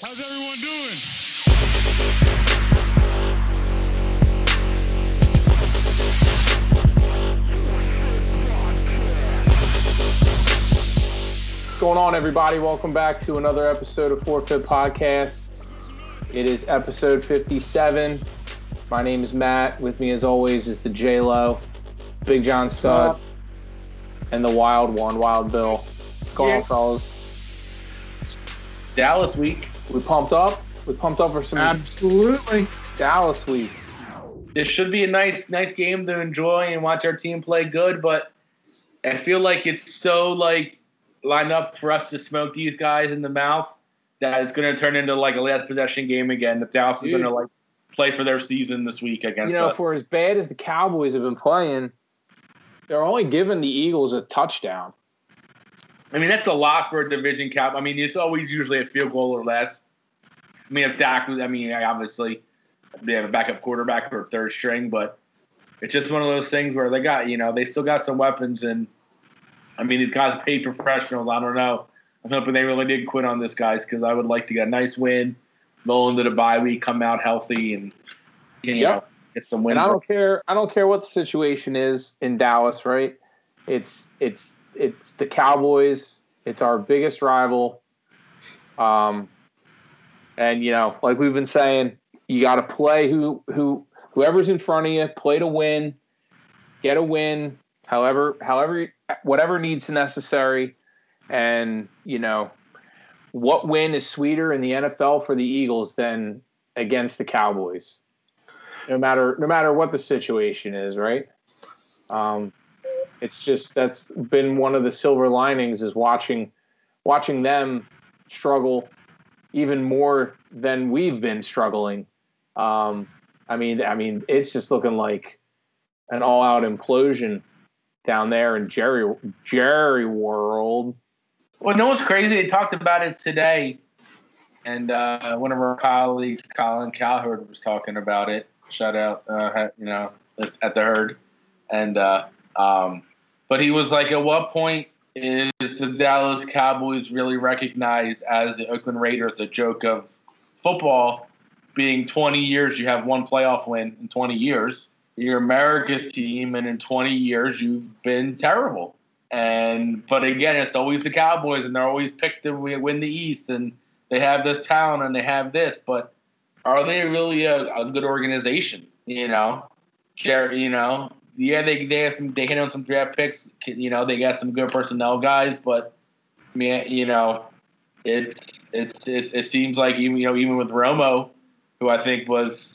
How's everyone doing? What's going on, everybody? Welcome back to another episode of Forfeit Podcast. It is episode 57. My name is Matt. With me, as always, is the J Lo, Big John Stud, and the Wild One, Wild Bill. What's going on, Yeah. fellas? Dallas week. We pumped up. We pumped up for some Absolutely. Dallas week. This should be a nice, nice game to enjoy and watch our team play good, but I feel like it's so like lined up for us to smoke these guys in the mouth that it's going to turn into like a last possession game again. That Dallas is going to like play for their season this week against. You against know, us. for as bad as the Cowboys have been playing, they're only giving the Eagles a touchdown. I mean, that's a lot for a division cap. I mean, it's always usually a field goal or less. I mean, if Dak was, I mean, obviously they have a backup quarterback or third string, but it's just one of those things where they got, you know, they still got some weapons. And I mean, these guys are paid professionals. I don't know. I'm hoping they really did quit on this, guys, because I would like to get a nice win, roll into the bye week, come out healthy, and, you know, Yep. get some wins. And I don't care. I don't care what the situation is in Dallas. Right? It's it's it's the Cowboys. It's our biggest rival. Um, and you know, like we've been saying, you got to play who who whoever's in front of you. Play to win. Get a win. However, however, whatever needs necessary. And you know, what win is sweeter in the NFL for the Eagles than against the Cowboys? no matter no matter what the situation is, right? Um, it's just that's been one of the silver linings is watching watching them struggle even more than we've been struggling. Um, I mean, I mean, it's just looking like an all-out implosion down there in Jerry Jerry World. Well, no one's crazy. They talked about it today, and uh, one of our colleagues, Colin Cowherd, was talking about it. Shout out, uh, you know, at, at the herd, and uh, um, but he was like, at what point is the Dallas Cowboys really recognized as the Oakland Raiders, the joke of football? Being 20 years, you have one playoff win in 20 years. You're America's team, and in 20 years, you've been terrible. And but again, it's always the Cowboys, and they're always picked to win the East, and they have this talent and they have this. But are they really a, a good organization? You know, Jer- you know, yeah, they they have some, they hit on some draft picks. You know, they got some good personnel guys, but man, you know, it's it's, it's it seems like even you know even with Romo, who I think was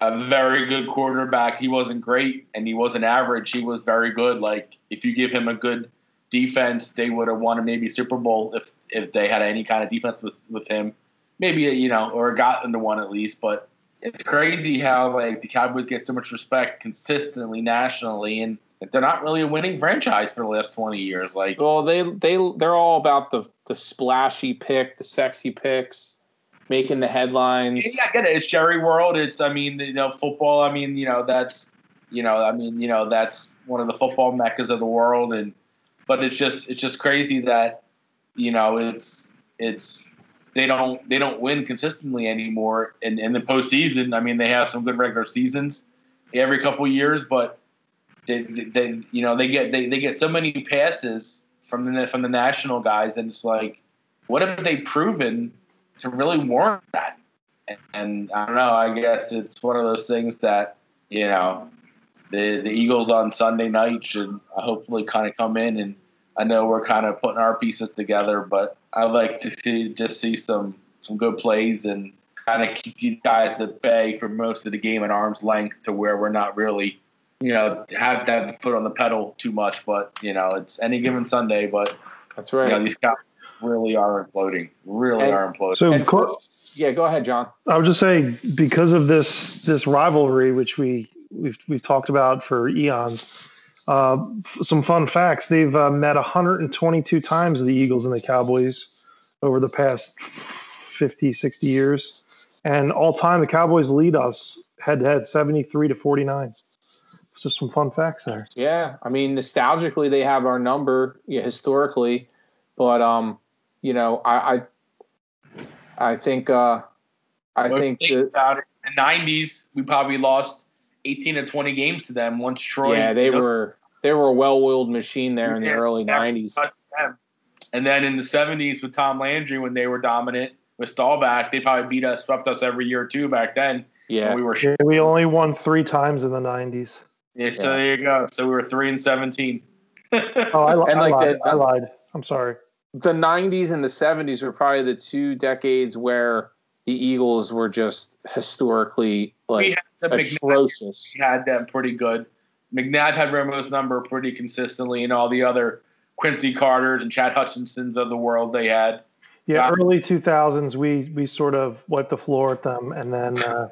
a very good quarterback. He wasn't great and he wasn't average. He was very good. Like if you give him a good defense, they would have won maybe Super Bowl if if they had any kind of defense with with him. Maybe you know, or got into one at least. But it's crazy how like the Cowboys get so much respect consistently nationally, and they're not really a winning franchise for the last twenty years. Like Well, they they they're all about the the splashy pick, the sexy picks, making the headlines. Yeah, I get it. It's Jerry World. It's I mean, you know, football. I mean, you know, that's you know, I mean, you know, that's one of the football meccas of the world. And but it's just it's just crazy that you know it's it's they don't they don't win consistently anymore. And in the postseason, I mean, they have some good regular seasons every couple years, but they, they you know they get they, they get so many passes from the from the national guys, and it's like, what have they proven? to really warrant that. And, and I don't know. I guess it's one of those things that you know the the Eagles on Sunday night should hopefully kind of come in and I know we're kind of putting our pieces together, but I'd like to see just see some some good plays and kind of keep you guys at bay for most of the game at arm's length to where we're not really you know have to have the foot on the pedal too much. But you know it's any given Sunday, but That's you right. know these guys really are imploding, really And- are imploding. So And Cor- yeah, go ahead, John. I was just saying because of this this rivalry, which we we've we've talked about for eons. Uh, f- some fun facts: they've uh, met 122 times the Eagles and the Cowboys over the past 50, 60 years, and all time the Cowboys lead us head to head, 73 to 49. So some fun facts there. Yeah, I mean, nostalgically, they have our number yeah, historically, but um, you know, I, I I think. Uh, I Well, think. think the- about it. The '90s, we probably lost 18 to 20 games to them once Troy. yeah, they you know, were they were a well-oiled machine there in the Yeah, early '90s. And then in the 70s with Tom Landry, when they were dominant with Staubach, they probably beat us, swept us every year or two back then. Yeah, we were. Yeah, we only won three times in the '90s. Yeah, so Yeah. there you go. So we were three and 17. Oh, I, li- And I lied. the- I lied. I'm sorry. the '90s and the '70s were probably the two decades where the Eagles were just historically we like had the McNabb atrocious. we had them pretty good. McNabb had Romo's number pretty consistently, and all the other Quincy Carters and Chad Hutchinsons of the world they had. Yeah, early 2000s, we we sort of wiped the floor at them, and then uh,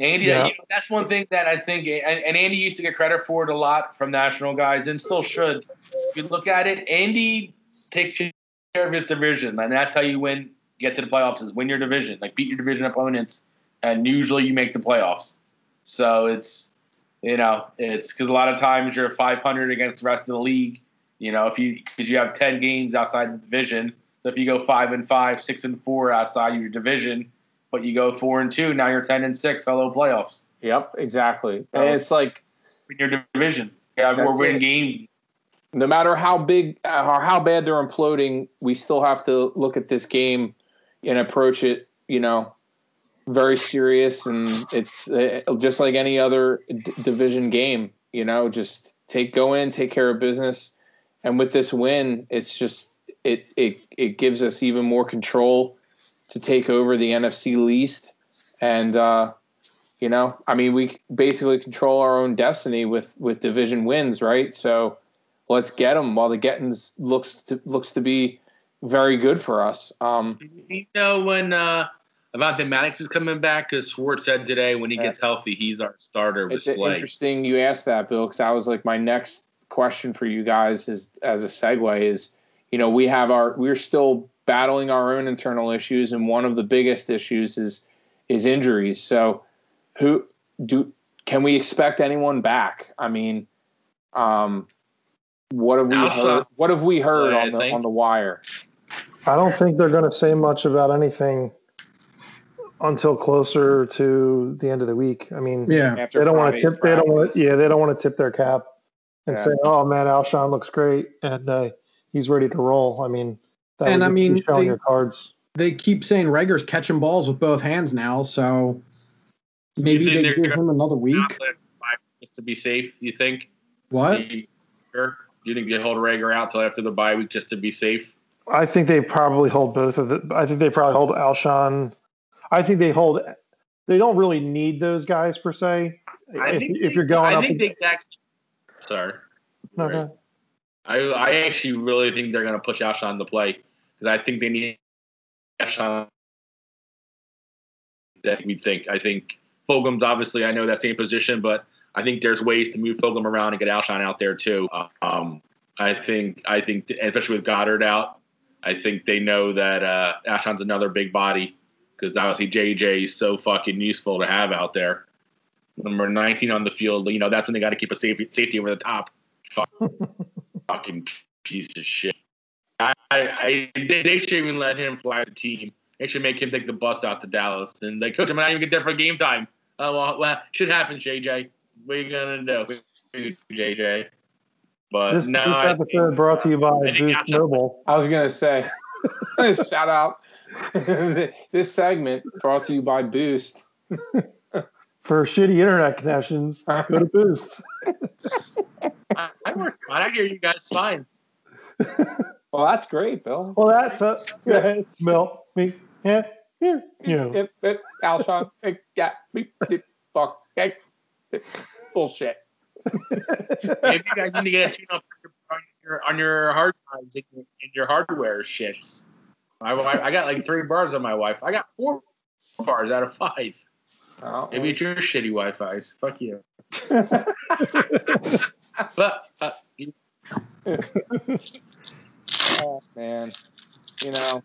Andy, Yeah. you know, that's one thing that I think, and, and Andy used to get credit for it a lot from national guys, and still should. If you look at it, Andy takes care of his division, and that's how you win, get to the playoffs, is win your division, like beat your division opponents, and usually you make the playoffs. So it's, you know, it's because a lot of times you're 500 against the rest of the league. You know, if you because you have 10 games outside the division, so if you go five and five, six and four outside your division, but you go four and two, now you're 10 and six. Hello playoffs Yep, exactly. So- And it's like in your division. You have more That's win game. no matter how big uh, or how bad they're imploding, we still have to look at this game and approach it, you know, very serious. And it's uh, just like any other d- division game, you know, just take go in, take care of business. And with this win, it's just it it it gives us even more control to take over the NFC least. And uh, you know, I mean, we basically control our own destiny with with division wins, right? So let's get them while the gettings looks to, looks to be very good for us. Um, You know when uh, Avonte Maddox is coming back? Because Schwartz said today when he gets healthy, he's our starter it's Slay. interesting you asked that, Bill, because that was like my next question for you guys is as a segue is, you know, we have our we're still battling our own internal issues, and one of the biggest issues is is injuries. So, who do can we expect anyone back? I mean, um, what have we Alshon, heard? What have we heard I on the on the wire? I don't think they're going to say much about anything until closer to the end of the week. I mean, Yeah. After they don't want to Friday's tip. They don't want. Yeah, they don't want to tip their cap and Yeah. say, "Oh man, Alshon looks great and uh, he's ready to roll." I mean, that And would I just be mean, showing they- your cards. They keep saying Reagor's catching balls with both hands now, so maybe they give him another week. Just to be safe, you think? What? You, sure? Do you think they hold Reagor out till after the bye week just to be safe? I think they probably hold both of the. I think they probably hold Alshon. I think they hold. They don't really need those guys per se. I if, think if they- you're going I think they actually. Sorry. no, Right. no. I I actually really think they're going to push Alshon to play because I think they need Alshon. That we think. I think Fulgham's obviously I know that same position, but I think there's ways to move Fulgham around and get Alshon out there too. Um, I think I think especially with Goedert out, I think they know that uh, Alshon's another big body because obviously JJ is so fucking useful to have out there. Number 19 on the field, you know that's when they got to keep a safety safety over the top. Fuck fucking piece of shit. I, I they, they should even let him fly the team. They should make him take the bus out to Dallas and like, coach, I'm not even get there for game time. Oh well, well, should happen, JJ. What are you gonna do, JJ? But This, no, this I- episode brought to you by I Boost Mobile. I was gonna say, shout out. this segment brought to you by Boost. For shitty internet connections, go to Boost. I, I work fine. I hear you guys fine. Well, that's great, Bill. Well, that's a It's- Mill. Me, yeah, yeah, you know. If, if Alshon, yeah, beep, beep, fuck, bullshit. Maybe you guys need to get a tune up on your on your hard drives and your, and your hardware shits. I, I I got like three bars on my Wi-Fi. I got four bars out of five. Oh, Maybe it's your shitty Wi-Fi's. Fuck you. But uh, you- oh, man, you know,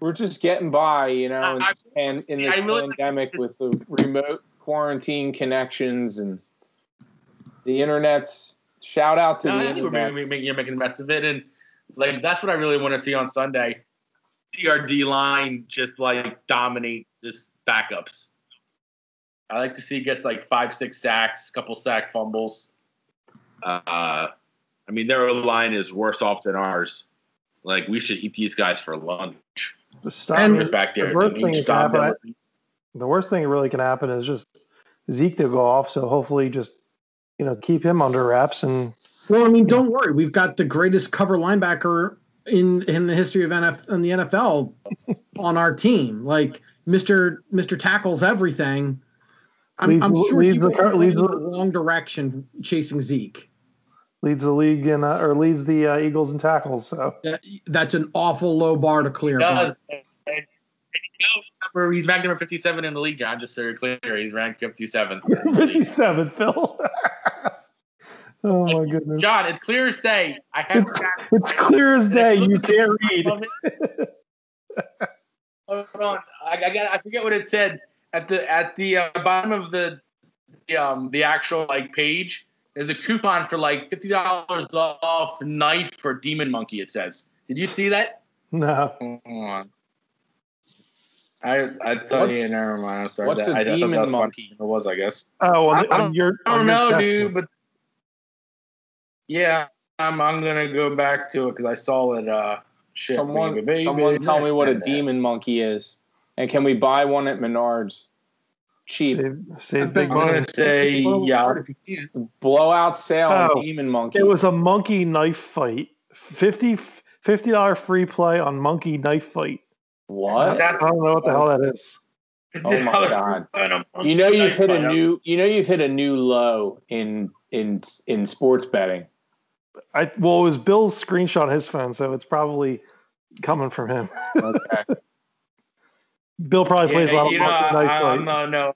we're just getting by, you know, I- and in this really pandemic with the remote quarantine connections and the internet's. Shout out to no, the I think we're internet. you're making the best of it, and like that's what I really want to see on Sunday. See our D line just like dominate this backups. I like to see gets like five, six sacks, couple sack fumbles. Uh, I mean, their line is worse off than ours. Like we should eat these guys for lunch. The stop- Back there, the worst thing that time can they- happen, the worst thing that really can happen is just Zeke to go off. So hopefully, just you know, keep him under wraps and Well, I mean, don't worry. We've got the greatest cover linebacker in in the history of NF in the NFL on our team. Like Mister Mister tackles everything. I'm, Leads- I'm sure leads he the car- leads the the- wrong direction chasing Zeke. leads the league in uh, or leads the uh, Eagles in tackles. So That- That's an awful low bar to clear. does. And, and he knows number, he's ranked number 57 in the league, John, just so you're clear. He's ranked 57th. in fifty-seven, Phil. oh my goodness! John, it's clear as day. I have It's, it's clear as day. You can't read. Hold on, I, I got. I forget what it said at the at the uh, bottom of the the, um the actual like page. There's a coupon for like fifty dollars off knife for Demon Monkey. It says. Did you see that? No, Hold on. I I thought What's- yeah, never mind. I'm sorry. what's That- a I demon was funny. monkey? It was, I guess. oh, on, I the, on don't- your. I on don't know, text dude, but yeah, I'm I'm gonna go back to it because I saw it. Uh, shit, someone, baby, baby, someone tell me what a next demon monkey is, and can we buy one at Menards? Cheap save, save big I'm money. gonna say yeah. if you can. blowout sale Oh, on demon monkey. It was a monkey knife fight. 50 $50 free play on monkey knife fight. what? I don't know what the hell that is. Oh my God. You know you've hit a new. You know you've hit a new low in in in sports betting. I well, it was Bill's screenshot on his phone, so it's probably coming from him. Okay. Bill probably plays a lot of you know, monkey I, fight. I'm no, no.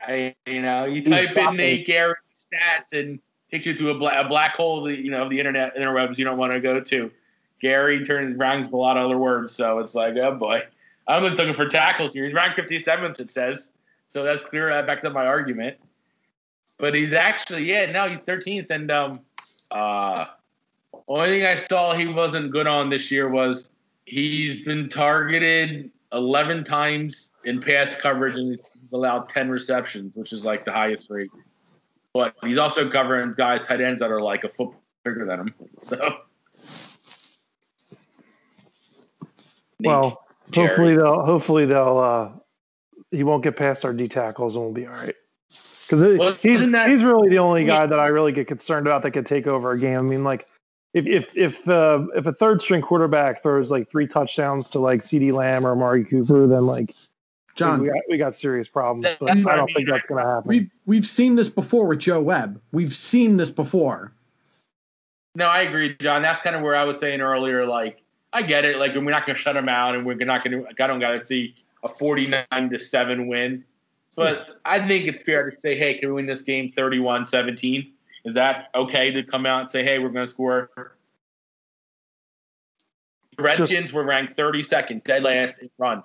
I, you know, you He's type in dropping- Nate Gerry stats and takes you to a, bla- a black hole, The you know, of the internet interwebs you don't want to go to. Gerry turns ranks a lot of other words, so it's like, oh boy, I'm just looking for tackles here. He's ranked 57th, it says, so that's clear. That backs up my argument. But he's actually, yeah, now he's 13th, and um, uh, only thing I saw he wasn't good on this year was he's been targeted 11 times in pass coverage and he's allowed 10 receptions, which is like the highest rate. But he's also covering guys, tight ends that are like a foot bigger than him. So, well, hopefully they'll hopefully they'll uh he won't get past our D tackles and we'll be all right. Because he's that- he's really the only guy that I really get concerned about that could take over a game. I mean, like if if if uh, if a third string quarterback throws like three touchdowns to like CeeDee Lamb or Amari Cooper, then like John, we got, we got serious problems. That's But I I don't think that's going to happen. we've we've seen this before with Joe Webb. We've seen this before. no, I agree, John. That's kind of where I was saying earlier. Like, I get it. Like, we're not going to shut him out and we're not going to, I don't got to see a 49 to 7 win. But I think it's fair to say, hey, can we win this game 31 17? Is that okay to come out and say, hey, we're going to score? The Redskins were ranked 32nd, dead last in run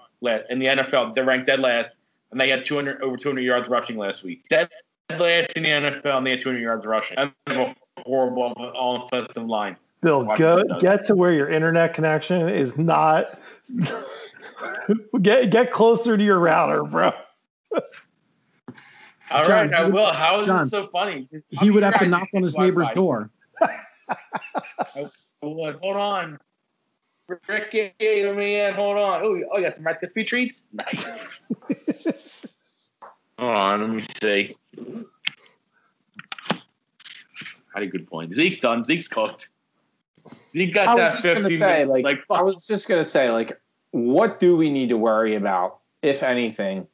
in the NFL. They're ranked dead last, and they had 200 over 200 yards rushing last week. Dead last in the NFL, and they had 200 yards rushing. And they have a horrible offensive line. Bill, go what it does. get to where your internet connection is not. get get closer to your router, bro. All John, right, I would- will. How is John, this so funny? He would have to knock on his Wi-Fi. neighbor's door. Oh, oh, I would. Hold on. Ricky, let me in. Hold on. Oh, oh, you got some Rice Krispie treats? Nice. Hold on. Let me see. Had a good point. Zeke's done. Zeke's cooked. Zeke got I that was just gonna 50 say, like, like I was just gonna say, like, what do we need to worry about, if anything?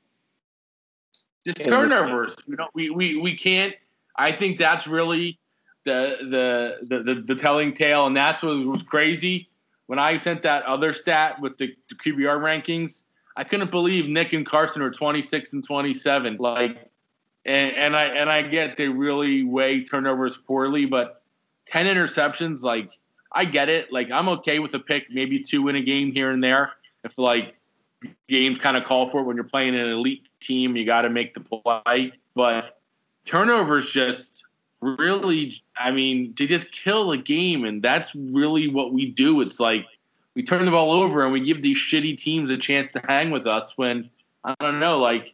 Just turnovers. We don't. We, we we can't. I think that's really the the the the, the telling tale, and that's what was crazy when I sent that other stat with the, the QBR rankings. I couldn't believe Nick and Carson are twenty six and twenty seven. Like, and and I and I get they really weigh turnovers poorly, but ten interceptions, like I get it. Like I'm okay with a pick, maybe two in a game here and there. If like games kind of call for it when you're playing an elite team, you got to make the play. But turnovers just really, I mean, to just kill the game, and that's really what we do. It's like we turn the ball over and we give these shitty teams a chance to hang with us. When I don't know, like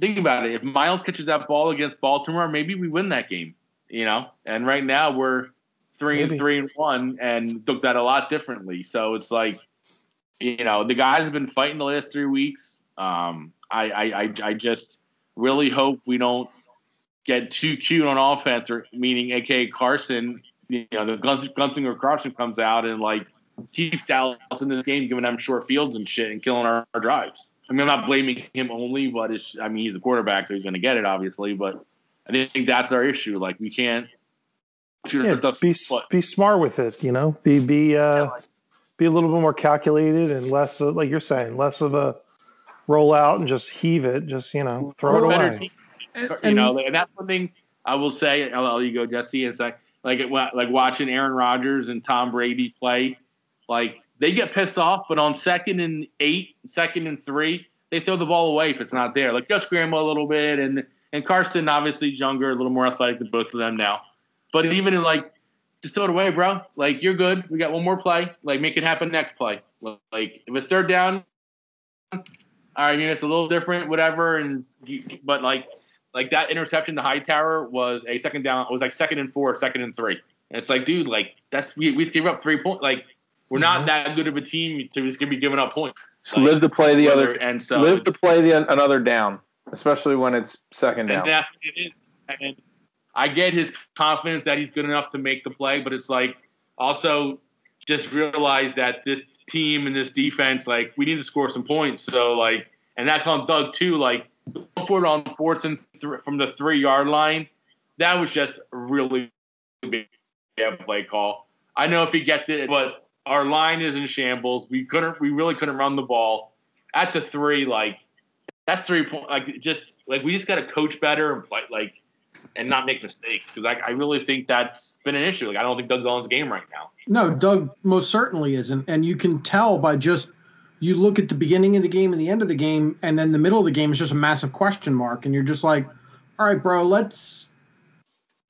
think about it. If Miles catches that ball against Baltimore, maybe we win that game. You know, and right now we're three Maybe. and three and one, and looked at a lot differently. So it's like, you know, the guys have been fighting the last three weeks. Um, I, I, I, I just really hope we don't get too cute on offense, or meaning, aka Carson. You know, the Guns, Gunslinger Carson comes out and like keeps Dallas in this game, giving them short fields and shit, and killing our, our drives. I mean, I'm not blaming him only, but it's. I mean, he's a quarterback, so he's going to get it, obviously. But I think that's our issue. Like, we can't shoot Yeah, ourselves be in the foot. be smart with it. You know, be be uh, be a little bit more calculated and less of, like you're saying, less of a roll out and just heave it. Just you know, throw We're it away. And- you know, and that's one thing I will say. I'll, I'll let you go, Jesse. It's like like it, like watching Aaron Rodgers and Tom Brady play. Like they get pissed off, but on second and eight, second and three, they throw the ball away if it's not there. Like just scramble a little bit, and and Carson obviously is younger, a little more athletic than both of them now. But even in like just throw it away, bro. Like you're good. We got one more play. Like make it happen next play. Like if it's third down, all right, I mean it's a little different, whatever. And but like like that interception to Hightower was a second down. It was like second and four, second and three. And it's like, dude, like that's we we gave up three points. Like we're not mm-hmm. that good of a team to just gonna be giving up points. Just live to play the other. and so live to play the another down, especially when it's second and down. that's what it is. And I get his confidence that he's good enough to make the play, but it's like also just realize that this team and this defense, like we need to score some points. So like, and that's on Doug too. Like going for it on fourth and th- from the three yard line, that was just really big play call. I know if he gets it, but our line is in shambles. We couldn't, we really couldn't run the ball at the three. Like that's three point. Like just like we just got to coach better and play like and not make mistakes because I, I really think that's been an issue. Like I don't think Doug's on his game right now. No, Doug most certainly isn't, and you can tell by just you look at the beginning of the game and the end of the game, and then the middle of the game is just a massive question mark, and you're just like, all right, bro, let's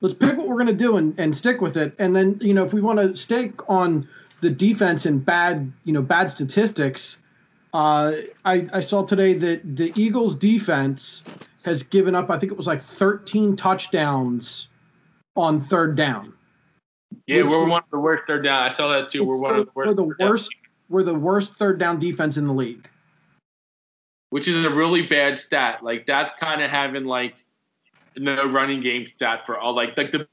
let's pick what we're gonna do and, and stick with it, and then you know if we want to stake on the defense and bad you know bad statistics. Uh, I, I saw today that the Eagles defense has given up, I think it was like 13 touchdowns on third down. Yeah, we're was- one of the worst third down. I saw that too. We're one of the worst. we're the third down. worst. We're the worst third down defense in the league. which is a really bad stat. Like that's kind of having like no running game stat for all like like the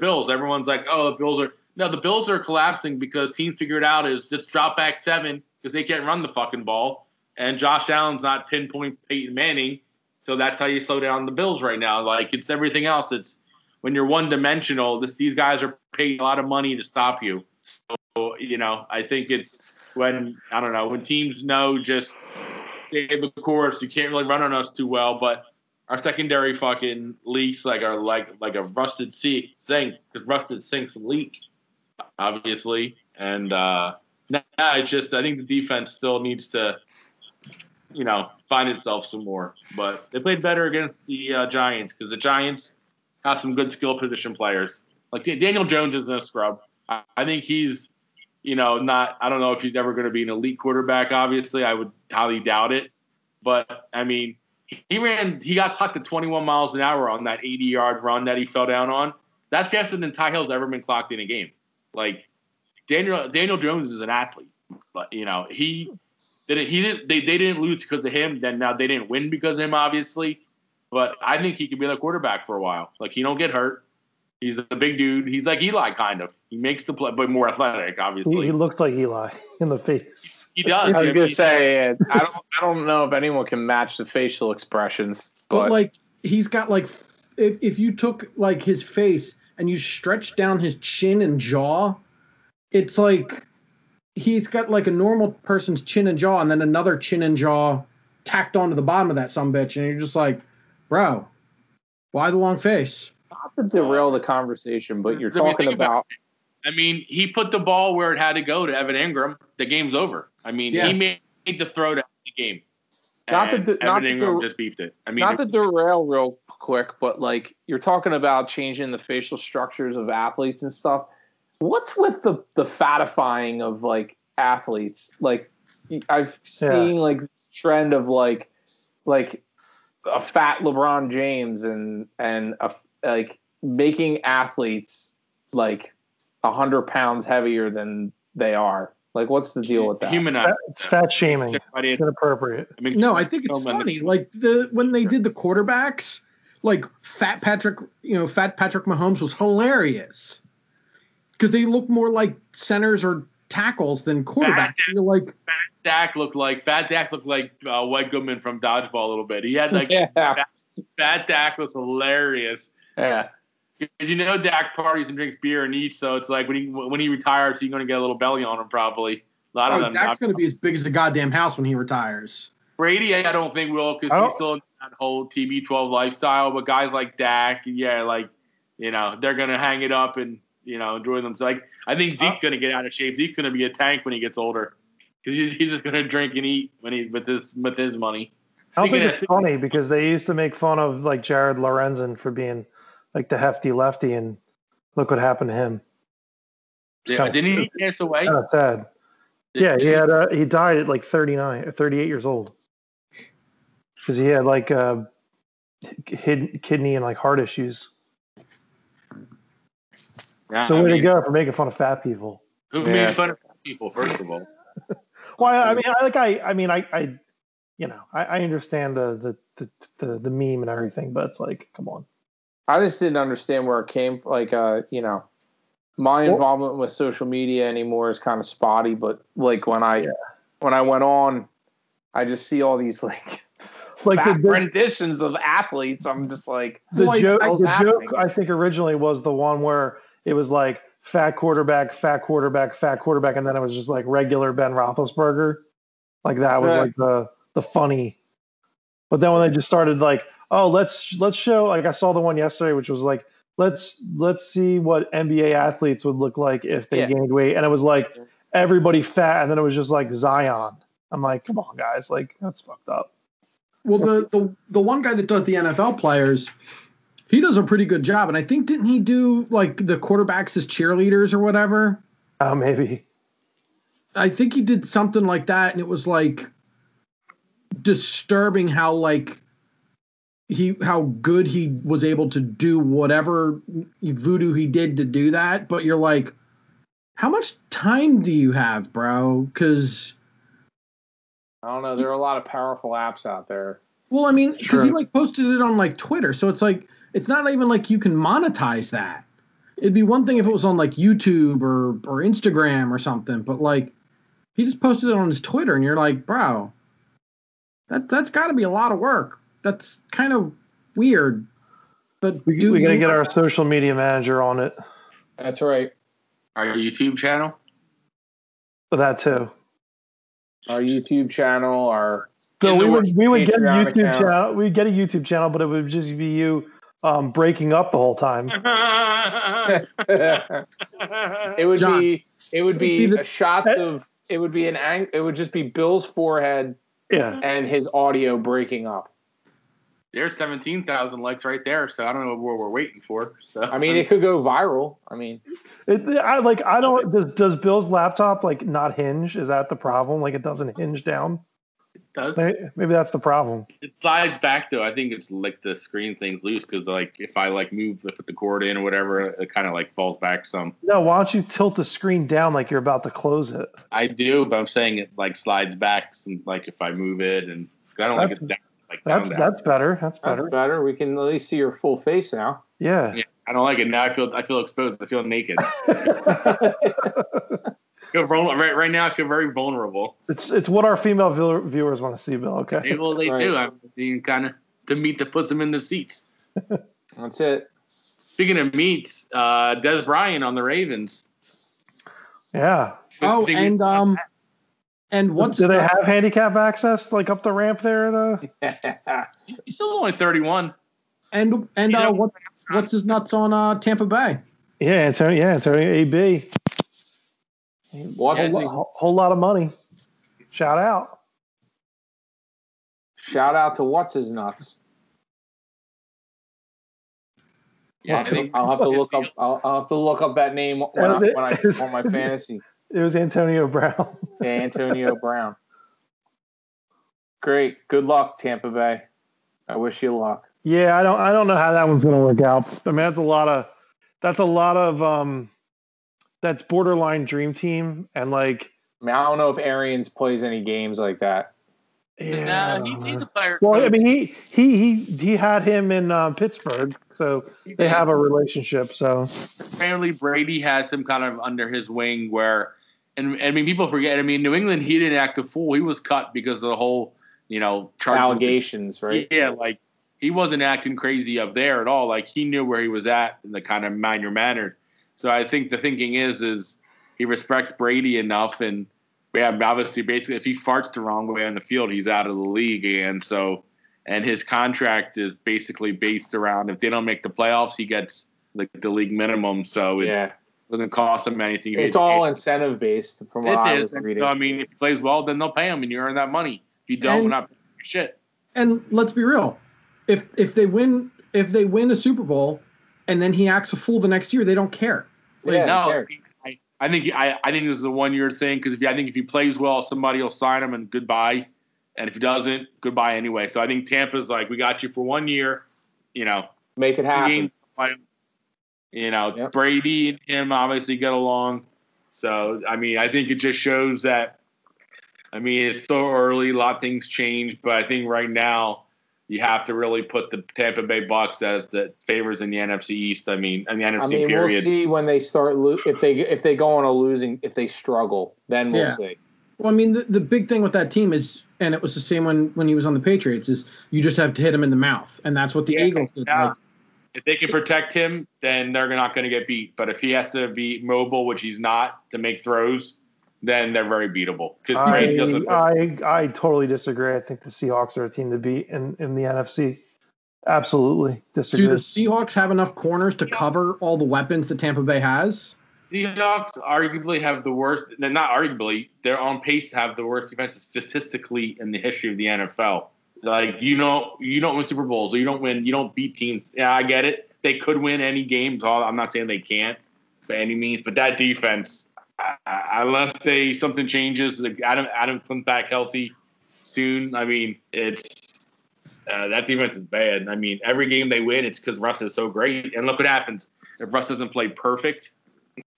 Bills. Everyone's like, oh, the Bills are no, the Bills are collapsing because teams figured out is just drop back seven because they can't run the fucking ball, and Josh Allen's not pinpoint Peyton Manning, so that's how you slow down the Bills right now. Like it's everything else. It's when you're one dimensional. This these guys are paying a lot of money to stop you. So you know, I think it's when I don't know when teams know just stay the course. You can't really run on us too well, but our secondary fucking leaks like are like like a rusted sink sink rusted sinks leak, obviously. And uh nah, it's just I think the defense still needs to, you know, find itself some more. But they played better against the uh, Giants because the Giants have some good skill position players. Like Daniel Jones is a scrub. I, I think he's, you know, not. I don't know if he's ever going to be an elite quarterback. Obviously, I would highly doubt it. But I mean, he ran. He got clocked at 21 miles an hour on that 80 yard run that he fell down on. That's faster than Ty Hill's ever been clocked in a game. Like Daniel Daniel Jones is an athlete, but you know he didn't. He didn't. They, they didn't lose because of him. Then now they didn't win because of him, obviously. But I think he could be the quarterback for a while. Like he don't get hurt. He's a big dude. He's like Eli, kind of. He makes the play, but more athletic, obviously. he looks like Eli in the face. He does. I was mean, gonna he- say I don't I don't know if anyone can match the facial expressions, But, but like he's got like if if you took like his face and you stretched down his chin and jaw, it's like he's got like a normal person's chin and jaw, and then another chin and jaw tacked onto the bottom of that some bitch, and you're just like, bro, why the long face? not to derail the conversation, but you're I mean, talking about about I mean, he put the ball where it had to go to Evan Engram. The game's over. I mean, Yeah. he made the throw to the game. Not And to do- Evan not to Engram just beefed it. I mean, not to derail real quick, but like you're talking about changing the facial structures of athletes and stuff. What's with the the fatifying of like athletes. Like I've seen like this trend of like like a fat LeBron James and and a, like making athletes like a hundred pounds heavier than they are. Like, what's the deal with that? Humanize. It's fat shaming. Everybody- It's inappropriate. I mean, No, I think it's so many- funny. Like the when they did the quarterbacks, like Fat Patrick, you know, Fat Patrick Mahomes was hilarious because they look more like centers or tackles than quarterbacks. You're like, Fat Dak looked like Fat Dak looked like uh, White Goodman from Dodgeball a little bit. He had like yeah, Fat Dak was hilarious. yeah. Because you know Dak parties and drinks beer and eats, so it's like when he when he retires, you're gonna get a little belly on him probably. A lot of oh, them. Dak's going to be as big as a goddamn house when he retires. Brady, I don't think will because Oh. he's still in that whole TB12 lifestyle. But guys like Dak, yeah, like you know, they're gonna hang it up and you know enjoy them. Like I think Zeke's gonna get out of shape. Zeke's gonna be a tank when he gets older because he's, he's just gonna drink and eat when he with his with his money. I don't think of- it's funny because they used to make fun of like Jared Lorenzen for being like the hefty lefty, and look what happened to him. Yeah, didn't he pass away? Kind of sad. Yeah, he had uh, he died at like 39 or 38 years old because he had like uh, hid, kidney and like heart issues. Yeah, So I way to go for making fun of fat people. Who Yeah. made fun of fat people? First of all, Well, I I mean, I like I I mean, I I you know, I, I understand the, the the the the meme and everything, but it's like, come on. I just didn't understand where it came. From. Like, uh, you know, my Well- involvement with social media anymore is kind of spotty. But like when I when I went on, I just see all these like Like the, fat the, renditions of athletes. I'm just like, the Like, joke, the happening? joke I think originally was the one where it was like fat quarterback, fat quarterback, fat quarterback, and then it was just like regular Ben Roethlisberger. Like that was Yeah. like the the funny. But then when they just started like, oh, let's let's show like I saw the one yesterday, which was like let's let's see what NBA athletes would look like if they Yeah. gained weight, and it was like everybody fat, and then it was just like Zion. I'm like, come on, guys, like that's fucked up. Well, the, the the one guy that does the NFL players, he does a pretty good job, and I think didn't he do like the quarterbacks as cheerleaders or whatever? Uh, maybe. I think he did something like that, and it was like disturbing how like he how good he was able to do whatever voodoo he did to do that. But you're like, how much time do you have, bro? Because I don't know. There are a lot of powerful apps out there. Well, I mean, because he like posted it on like Twitter, so it's like it's not even like you can monetize that. It'd be one thing if it was on like YouTube or or Instagram or something, but like he just posted it on his Twitter, and you're like, bro, that that's got to be a lot of work. That's kind of weird. But We, do we got to get our social media manager on it That's right. our YouTube channel. that too. Our YouTube channel, our So we would we would get a YouTube account. channel. We'd get a YouTube channel, but it would just be you um, breaking up the whole time. it would John, be it would be, be the- shots of it would be an ang- it would just be Bill's forehead Yeah, and his audio breaking up. There's seventeen thousand likes right there, so I don't know what we're waiting for. So I mean, it could go viral. I mean, it, I like. I don't. Does does Bill's laptop like not hinge? Is that the problem? Like it doesn't hinge down? It does. Maybe, maybe that's the problem. It slides back though. I think it's like the screen thing's loose because like if I like move, put the cord in or whatever, it kind of like falls back some. No, why don't you tilt the screen down like you're about to close it? I do, but I'm saying it like slides back. Some like if I move it, and I don't like it down, like down, That's down. that's better. That's that's better. better. We can at least see your full face now. Yeah. Yeah, I don't like it now. I feel I feel exposed. I feel naked. I feel. Right, right now, I feel very vulnerable. It's it's what our female viewer- viewers want to see, Bill. Okay. Maybe well, they Right. do. I'm being kind of the meat that puts them in the seats. That's it. Speaking of meats, uh, Dez Bryant on the Ravens. Yeah. Oh, Think- and um, and what's Do they the- have handicap access like up the ramp there? At, uh, he's still only 31. and and You uh, what what's his nuts on uh Tampa Bay? yeah, Antonio. Yeah, Antonio AB. Yeah, his- Whole, whole lot of money. Shout out. shout out to what's his nuts. Yeah, I I'll, have to, think- I'll have to look up. I'll, I'll have to look up that name when, I, when I on my fantasy. It was Antonio Brown. Yeah, Antonio Brown. Great. Good luck, Tampa Bay. I wish you luck. Yeah, I don't I don't know how that one's gonna work out. I mean that's a lot of that's a lot of um that's borderline dream team and like I mean, I don't know if Arians plays any games like that. yeah. I nah, he's, he's a player. well, I mean he he he he had him in uh, Pittsburgh, so they have a relationship. So apparently Brady has him kind of under his wing where and I mean people forget I mean New England he didn't act a fool he was cut because of the whole you know charges Allegations, right? yeah like he wasn't acting crazy up there at all like he knew where he was at in the kind of minor mannered so I think the thinking is is he respects Brady enough and yeah obviously basically if he farts the wrong way on the field he's out of the league and so and his contract is basically based around if they don't make the playoffs he gets like the league minimum so it's Yeah. doesn't cost him anything. It's all incentive based from what I it was is. And reading. So I mean, if he plays well, then they'll pay him, and you earn that money. If you don't, And- we're not shit. And let's be real. If if they win if they win a Super Bowl and then he acts a fool the next year, they don't care. yeah, no, who? I, I think I, I think this is a one year thing because if I think if he plays well, somebody will sign him and goodbye, and if he doesn't, goodbye anyway. So I think Tampa's like, we got you for one year, you know, make it happen. you know, Yep. Brady and him obviously get along. So I mean, I think it just shows that. I mean, it's so early, a lot of things change, but I think right now you have to really put the Tampa Bay Bucks as the favors in the NFC East. I mean, in the NFC I mean, we'll see when they start lo- if they if they go on a losing if they struggle, then we'll Yeah. see. Well, I mean, the, the big thing with that team is, and it was the same when when he was on the Patriots, is you just have to hit him in the mouth, and that's what the Yeah, Eagles did. yeah. Like, if they can protect him, then they're not going to get beat. But if he has to be mobile, which he's not, to make throws, then they're very beatable. Because Brady doesn't. I, I I totally disagree. I think the Seahawks are a team to beat in, in the NFC. Absolutely disagree. do the Seahawks have enough corners to cover all the weapons that Tampa Bay has? The Seahawks arguably have the worst. no, Not arguably, they're on pace to have the worst defense statistically in the history of the NFL. Like you know, you don't win Super Bowls, or you don't win, you don't beat teams. Yeah, I get it. They could win any games. All I'm not saying they can't by any means, but that defense, unless they something changes, Adam Adam comes back healthy soon. I mean, it's uh, that defense is bad. I mean, every game they win, it's because Russ is so great. And look what happens if Russ doesn't play perfect,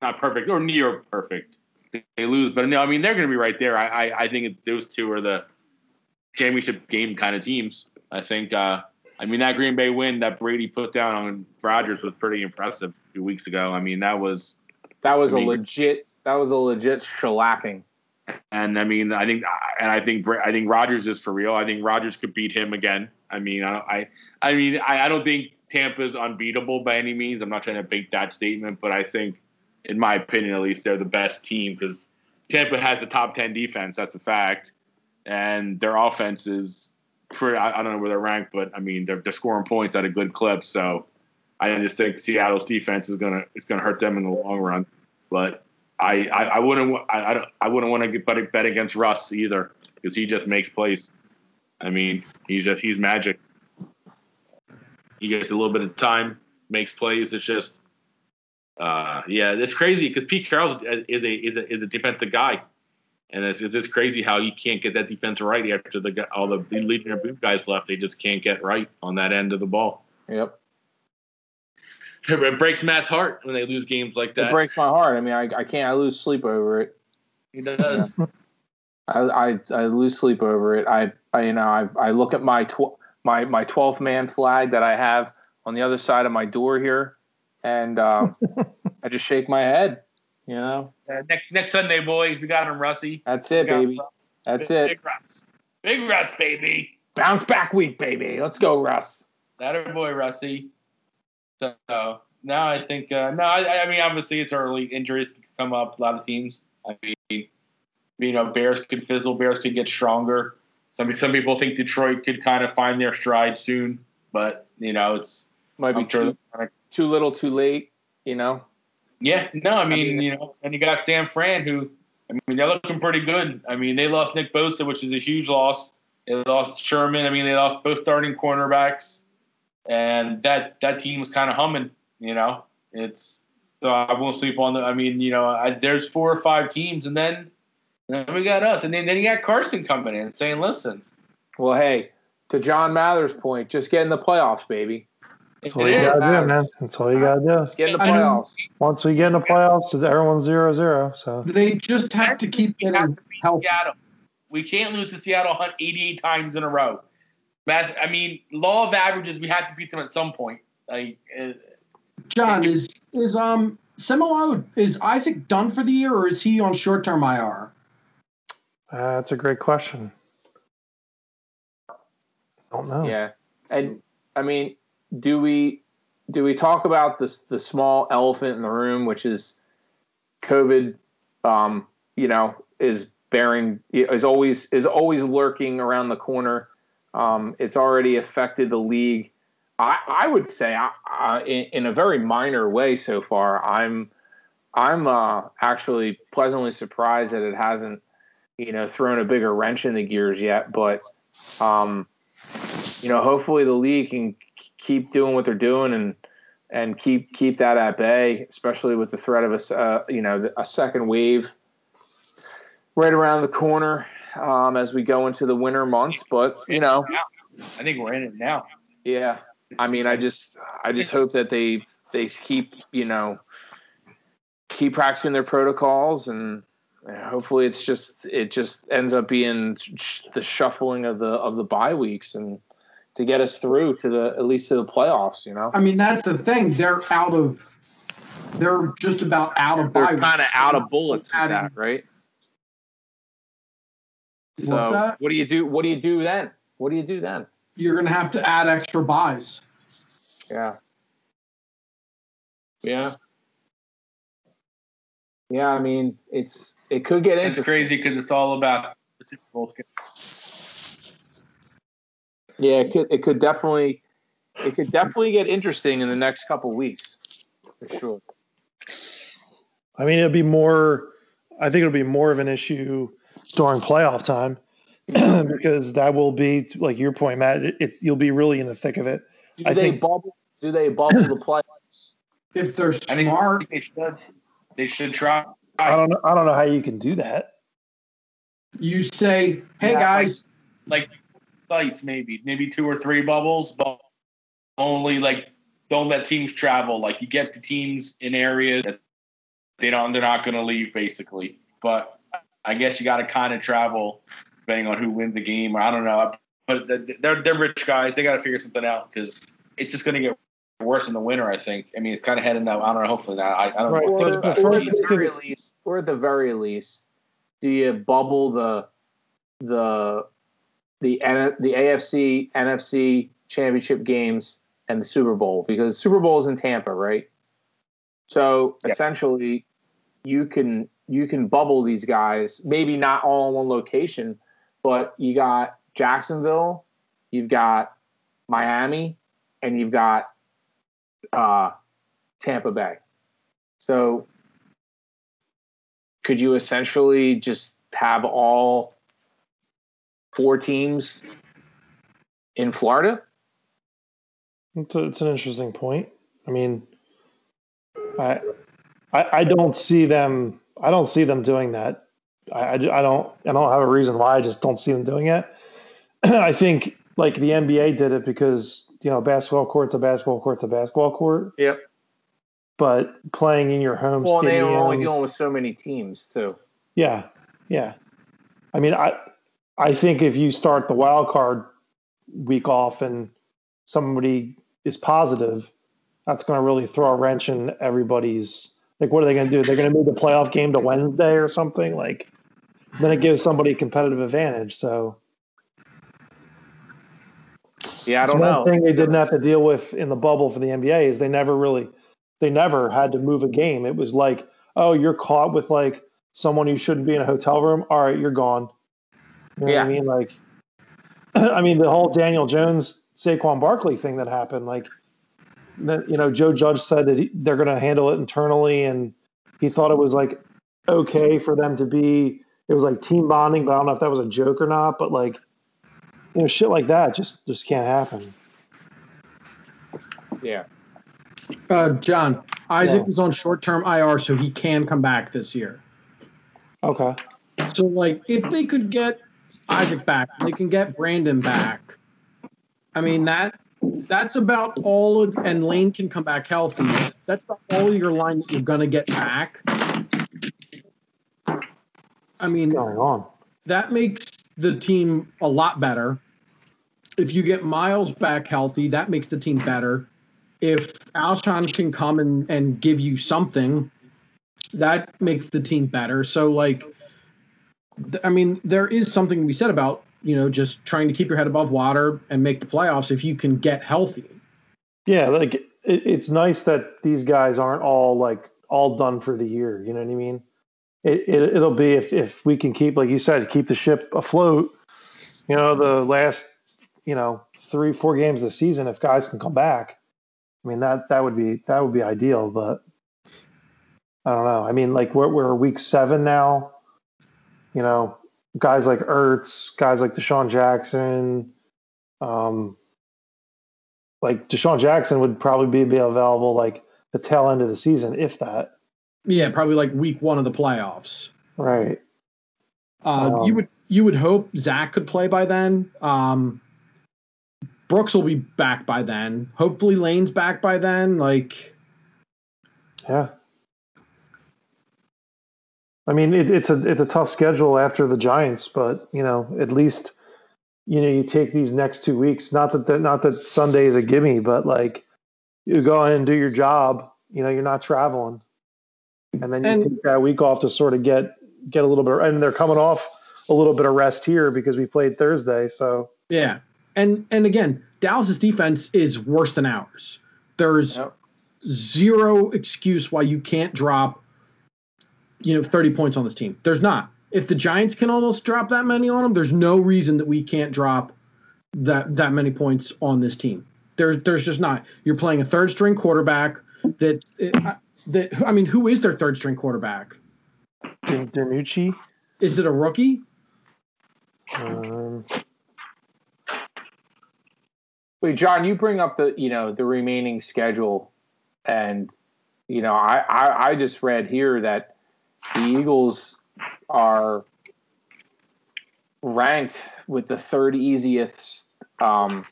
not perfect or near perfect, they lose. But no, I mean they're going to be right there. I I, I think those two are the championship game kind of teams. I think. Uh, I mean that Green Bay win that Brady put down on Rodgers was pretty impressive a few weeks ago. I mean that was, That was I a mean- legit. That was a legit shellacking. and I mean I think and I think I think Rodgers is for real. I think Rodgers could beat him again. I mean I I, I mean I, I don't think Tampa's unbeatable by any means. I'm not trying to make that statement, but I think, in my opinion at least, they're the best team because Tampa has the top ten defense. That's a fact, and their offense is pretty. I, I don't know where they're ranked, but I mean they're, they're scoring points at a good clip. So I just think Seattle's defense is gonna it's gonna hurt them in the long run. But I I, wouldn't I, I, I wouldn't want to bet bet against Russ either because he just makes plays. I mean he's just he's magic. He gets a little bit of time, makes plays. It's just, uh, yeah, it's crazy because Pete Carroll is a is a, is a defensive guy, and it's, it's just crazy how you can't get that defense right after the all the leading guys left. They just can't get right on that end of the ball. Yep. It breaks Matt's heart when they lose games like that. It breaks my heart. I mean, I, I can't. I lose sleep over it. He does. I, I, I lose sleep over it. I, I you know I, I look at my tw- my my twelfth man flag that I have on the other side of my door here, and um, I just shake my head. You know, Uh, next next Sunday, boys, we got him, Russie. that's it, baby. Russ. That's big, it. Big Russ. Big Russ, baby. Bounce back week, baby. Let's go, Russ. That our boy Russie. So now I think uh, no, I, I mean obviously it's early. Injuries could come up. A lot of teams. I mean, you know, Bears could fizzle. Bears could get stronger. Some some people think Detroit could kind of find their stride soon, but you know it's Might be sure too, too little, too late. You know. Yeah, no, I mean, mean- you know, and you got Sam Fran, who, I mean, they're looking pretty good. I mean, they lost Nick Bosa, which is a huge loss. They lost Sherman. I mean, they lost both starting cornerbacks, and that that team was kind of humming. You know, it's So I won't sleep on the. I mean, you know, I, there's four or five teams, and then, and then we got us, and then then you got Carson coming in saying, "Listen, Well, hey, to John Mather's point, just get in the playoffs, baby. That's all you gotta do, man. That's all you gotta do. Get in the playoffs. Once we get in the playoffs, everyone's zero zero. So They just have to keep we getting to beat healthy. Seattle. We can't lose to Seattle Hunt 88 times in a row. Math, I mean, law of averages, we have to beat them at some point. Like, uh, John, is is um Seumalo is Isaac done for the year or is he on short term IR? uh, that's a great question. Don't know. Yeah, and I mean, do we do we talk about this the small elephant in the room, which is COVID? Um, you know, is bearing is always is always lurking around the corner. Um, it's already affected the league. I, I would say, uh, uh, in, in a very minor way so far. I'm I'm uh, actually pleasantly surprised that it hasn't, you know, thrown a bigger wrench in the gears yet. But um, you know, hopefully the league can keep doing what they're doing and and keep keep that at bay, especially with the threat of a uh, you know a second wave right around the corner um, as we go into the winter months. But you know, I think we're in it now. yeah, I mean, I just I just hope that they they keep you know keep practicing their protocols and. Hopefully, it's just it just ends up being the shuffling of the of the bye weeks and to get us through to the at least to the playoffs. You know, I mean, that's the thing. They're out of they're just about out of they're kind of out of bullets with that, right? What's so that? what do you do? What do you do then? What do you do then? You're gonna have to add extra buys. Yeah. Yeah. Yeah, I mean, it's it could get It's crazy because it's all about the Super Bowl. Yeah, it could it could definitely it could definitely get interesting in the next couple weeks, for sure. I mean, it'll be more. I think it'll be more of an issue during playoff time because that will be, like your point, Matt. It, it, you'll be really in the thick of it. Do I they think- bubble? Do they bubble the playoffs? If they're I smart, they should. They should try. I don't know. I don't know how you can do that. you say, "Hey Yeah, guys, like sites maybe maybe two or three bubbles but only like don't let teams travel like you get the teams in areas that they don't they're not going to leave basically but i guess you got to kind of travel depending on who wins the game Or i don't know but they're they're rich guys they got to figure something out because it's just going to get worse in the winter i think i mean it's kind of heading that i don't know hopefully not i, I don't Right. know what Or, think the about or at the very least, or at the very least, do you bubble the the the the AFC NFC championship games and the Super Bowl because Super Bowl is in Tampa, right? So Yeah. essentially, you can you can bubble these guys, maybe not all in one location, but you got Jacksonville, you've got Miami, and you've got uh, Tampa Bay. So could you essentially just have all four teams in Florida? It's, a, it's an interesting point. I mean, I, I I don't see them. I don't see them doing that. I, I, I don't. I don't have a reason why. I just don't see them doing it. I think like the NBA did it because you know basketball court's a basketball court's a basketball court. Yep. But playing in your home Well, they stadium, are only dealing with so many teams too. yeah, yeah. I mean, I I think if you start the wild card week off and somebody is positive, that's going to really throw a wrench in everybody's. Like, what are they going to do? They're going to move the playoff game to Wednesday or something. Like, then it gives somebody a competitive advantage. So Yeah, I don't one know. thing they didn't have to deal with in the bubble for the NBA is they never really, they never had to move a game. It was like, oh, you're caught with like someone you shouldn't be in a hotel room. All right, you're gone. You know Yeah. what I mean? Like, I mean, the whole Daniel Jones, Saquon Barkley thing that happened, like, you know, Joe Judge said that he, they're going to handle it internally, and he thought it was like okay for them to be. It was like team bonding, but I don't know if that was a joke or not. But like, you know, shit like that just just can't happen. Yeah. Uh, John, Isaac Yeah. is on short term IR, so he can come back this year. Okay. So, like, if they could get Isaac back, they can get Brandon back. I mean that that's about all of, and Lane can come back healthy. That's about all your line that you're gonna get back. I mean, going that makes the team a lot better. If you get Miles back healthy, that makes the team better. If Alshon can come and, and give you something, that makes the team better. So, like, I mean, there is something to be said about, you know, just trying to keep your head above water and make the playoffs if you can get healthy. Yeah, like it, it's nice that these guys aren't all like all done for the year. You know what I mean? It, it it'll be if if we can keep, like you said, keep the ship afloat. You know, the last you know three four games of the season, if guys can come back, I mean that that would be that would be ideal. But I don't know. I mean, like we're we're week seven now. You know, guys like Ertz, guys like DeSean Jackson. Um, like DeSean Jackson would probably be, be available like the tail end of the season, if that. Yeah, probably like week one of the playoffs. Right. Uh, Um, you would you would hope Zach could play by then. Um, Brooks will be back by then. Hopefully Lane's back by then. Like Yeah. I mean, it, it's a it's a tough schedule after the Giants, but you know, at least you know you take these next two weeks. Not that, that not that Sunday is a gimme, but like you go in and do your job. You know, you're not traveling, and then you And- take that week off to sort of get get a little bit. And they're coming off a little bit of rest here because we played Thursday. So yeah, and and again, Dallas's defense is worse than ours. There's Yep. zero excuse why you can't drop, you know, thirty points on this team. There's not. If the Giants can almost drop that many on them, there's no reason that we can't drop that that many points on this team. There's there's just not. You're playing a third string quarterback that that I mean, who is their third string quarterback? DiNucci. Is it a rookie? Um, Wait, John, you bring up the you know the remaining schedule, and you know I I, I just read here that the Eagles are ranked with the third easiest um,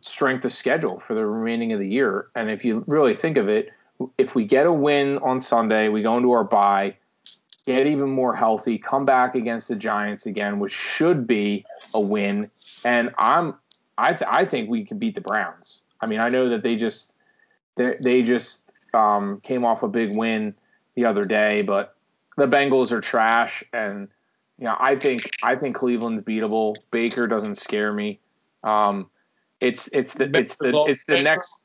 strength of schedule for the remaining of the year. And if you really think of it, if we get a win on Sunday, we go into our bye, get even more healthy, come back against the Giants again, which should be a win. And I'm I th- I think we could beat the Browns. I mean, I know that they just they they just um, came off a big win the other day, but the Bengals are trash, and you know I think I think Cleveland's beatable. Baker doesn't scare me. Um, it's it's the it's the it's the next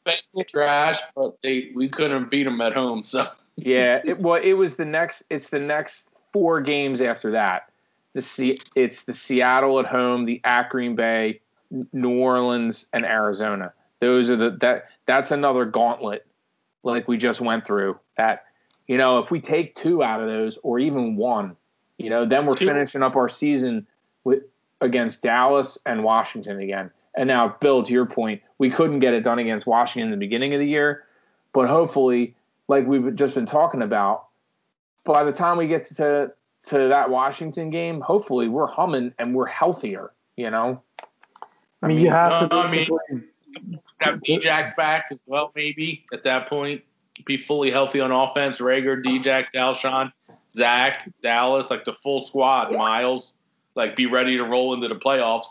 trash, but they we couldn't beat them at home. So yeah. It, well, it was the next. It's the next four games after that. The it's the Seattle at home, the at Green Bay, New Orleans, and Arizona. Those are the that that's another gauntlet like we just went through. That you know, if we take two out of those or even one, you know, then we're Two. finishing up our season with against Dallas and Washington again. And now, Bill, to your point, we couldn't get it done against Washington in the beginning of the year, but hopefully, like we've just been talking about, by the time we get to to that Washington game, hopefully we're humming and we're healthier. You know, I mean, you have to I mean- basically have Djax back as well, maybe at that point. Be fully healthy on offense. Reagor, Djax, Alshon, Zach, Dallas, like the full squad. Miles, like be ready to roll into the playoffs.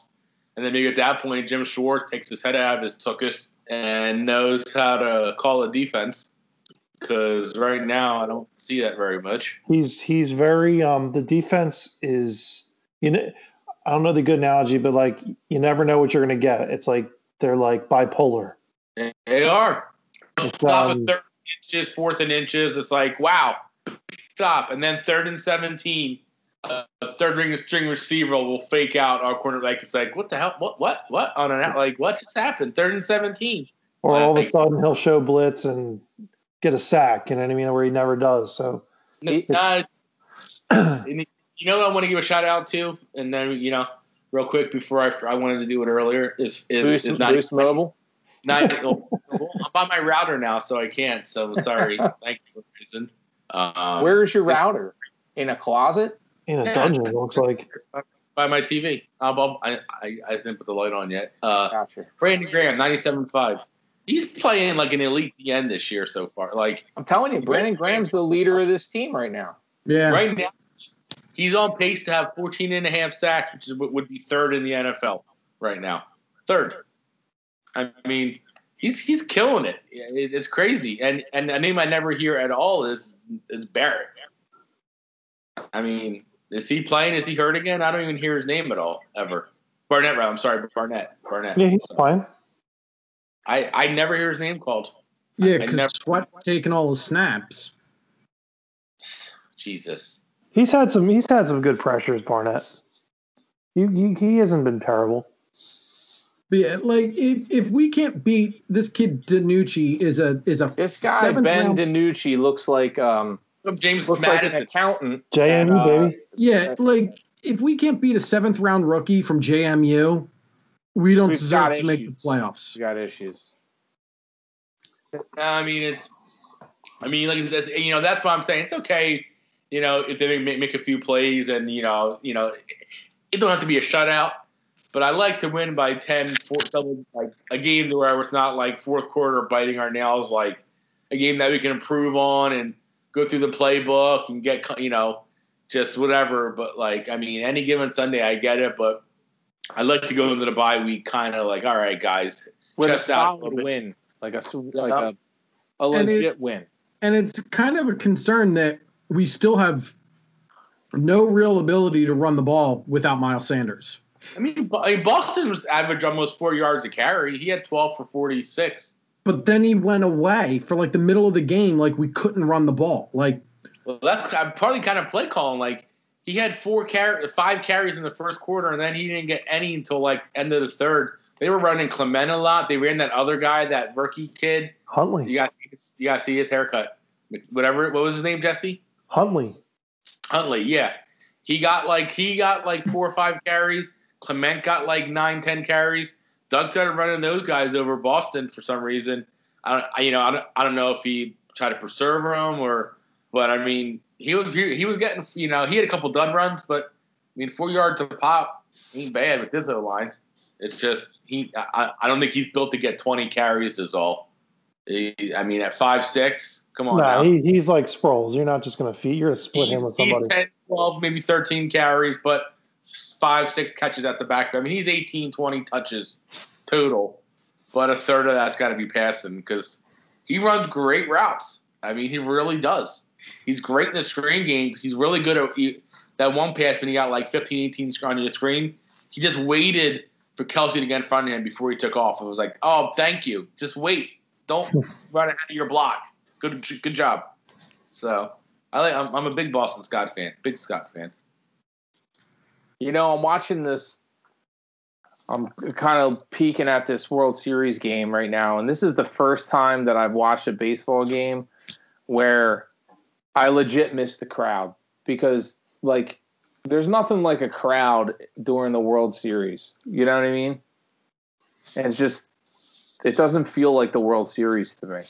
And then maybe at that point, Jim Schwartz takes his head out of his tuchus and knows how to call a defense. Because right now, I don't see that very much. he's he's very um the defense is you know I don't know the good analogy, but like you never know what you're gonna get. It's like they're like bipolar. They are. It's, um, third inches, fourth and inches. It's like, wow, stop. And then third and 17, uh, a third ring string receiver will fake out our corner. Like, it's like, what the hell? What, what, what? On an out, like, what just happened? Third and 17. or all of a sudden he'll show blitz and get a sack, you know what I mean, where he never does. So Uh, you know, what I want to give a shout out to, and then, you know, real quick before I, I wanted to do it earlier is, is, Boost, is not Boost Mobile. Nine, well, I'm on my router now, so I can't. So sorry. Thank you, Jason. Um, Where's your router? In a closet? In a Yeah. dungeon, it looks like. by my TV. Um, um, I, I I didn't put the light on yet. Uh, Gotcha. Brandon Graham, 97.5. He's playing like an elite DN this year so far. Like I'm telling you, Brandon Graham's the leader of this team right now. Yeah. right now, he's on pace to have 14 and a half sacks, which is what would be third in the NFL right now. Third. I mean, he's he's killing it. It- It's crazy. And and a name I never hear at all is is Barrett. I mean, is he playing? Is he hurt again? I don't even hear his name at all ever. Barnett, right? I'm sorry, Barnett. Barnett. Yeah, he's fine. I I never hear his name called. Yeah, because never- Sweat taking all the snaps. Jesus. He's had some. He's had some good pressures, Barnett. He he, he hasn't been terrible. But yeah, like if, if we can't beat this kid DiNucci is a is a This guy Ben round- DiNucci looks like um James looks like an accountant. JMU uh, baby. yeah, like if we can't beat a seventh round rookie from JMU, we don't We've deserve got to make the playoffs. He's got issues. I mean, it's. I mean, like it's, you know, that's what I'm saying. It's okay, you know, if they make, make a few plays and you know, you know, it don't have to be a shutout. But I like to win by 10, four, double, like a game where it's not like fourth quarter biting our nails, like a game that we can improve on and go through the playbook and get, you know, just whatever. But like, I mean, any given Sunday, I get it, but I like to go into the bye week kind of like, all right, guys, With a Chest out a solid win, like a s- like a, a And it- legit win. And it's kind of a concern that we still have no real ability to run the ball without Miles Sanders. I mean, Bo- Boston was average almost four yards a carry. He had 12 for 46. But then he went away for like the middle of the game, like we couldn't run the ball. Like Well, that's I'm partly kind of play calling. Like he had four carry, five carries in the first quarter, and then he didn't get any until like end of the third. They were running Clement a lot. They ran that other guy, that Verkey kid. Huntley. You got you got to see his haircut. Whatever. What was his name? Jesse Huntley. Huntley. Yeah, he got like he got like four or five carries. Clement got like nine, ten carries. Doug started running those guys over Boston for some reason. I don't, I, you know, I don't, I don't know if he tried to preserve them or, but I mean, he was he, he was getting, you know, he had a couple dud runs, but I mean, four yards a pop ain't bad with this O line. It's just he, I, I don't think he's built to get twenty carries. Is all. He, I mean, at five six, come on. Nah, he, he's like Sproles. You're not just going to feed. You're going to split him He's, with he's somebody. 10, 12, maybe 13 carries, but five, six catches at the back. I mean, he's 18, 20 touches total, but a third of that's got to be passing because he runs great routes. I mean, he really does. He's great in the screen game because he's really good at he, that one pass when he got like 15, 18 on the screen. He just waited for Kelce to get in front of him before he took off. It was like, oh, thank you. Just wait. Don't run ahead of your block. Good, good job. So I like. I'm, I'm a big Boston Scott fan. Big Scott fan. You know, I'm watching this. I'm kind of peeking at this World Series game right now, and this is the first time that I've watched a baseball game where I legit miss the crowd because, like, there's nothing like a crowd during the World Series. You know what I mean? And it's just, it doesn't feel like the World Series to me.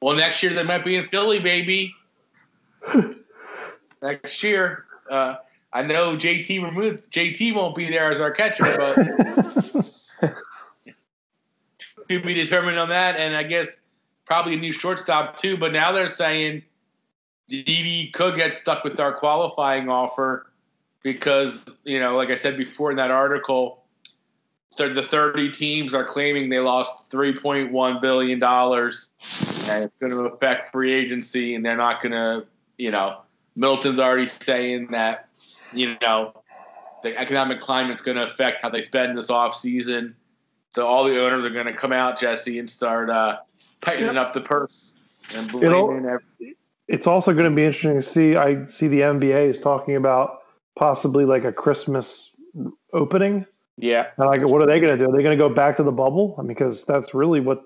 Well, next year they might be in Philly, baby. next year, uh, I know JT removed. JT won't be there as our catcher, but to be determined on that. And I guess probably a new shortstop too. But now they're saying Didi could get stuck with our qualifying offer because you know, like I said before in that article, the 30 teams are claiming they lost 3.1 billion dollars, and it's going to affect free agency, and they're not going to, you know, Milton's already saying that, you know, the economic climate's going to affect how they spend this off season. So all the owners are going to come out, Jesse, and start uh, tightening up the purse and blaming every- it's also going to be interesting to see. I see the NBA is talking about possibly like a Christmas opening. Yeah. And like, what are they going to do? Are they going to go back to the bubble? I mean, because that's really what.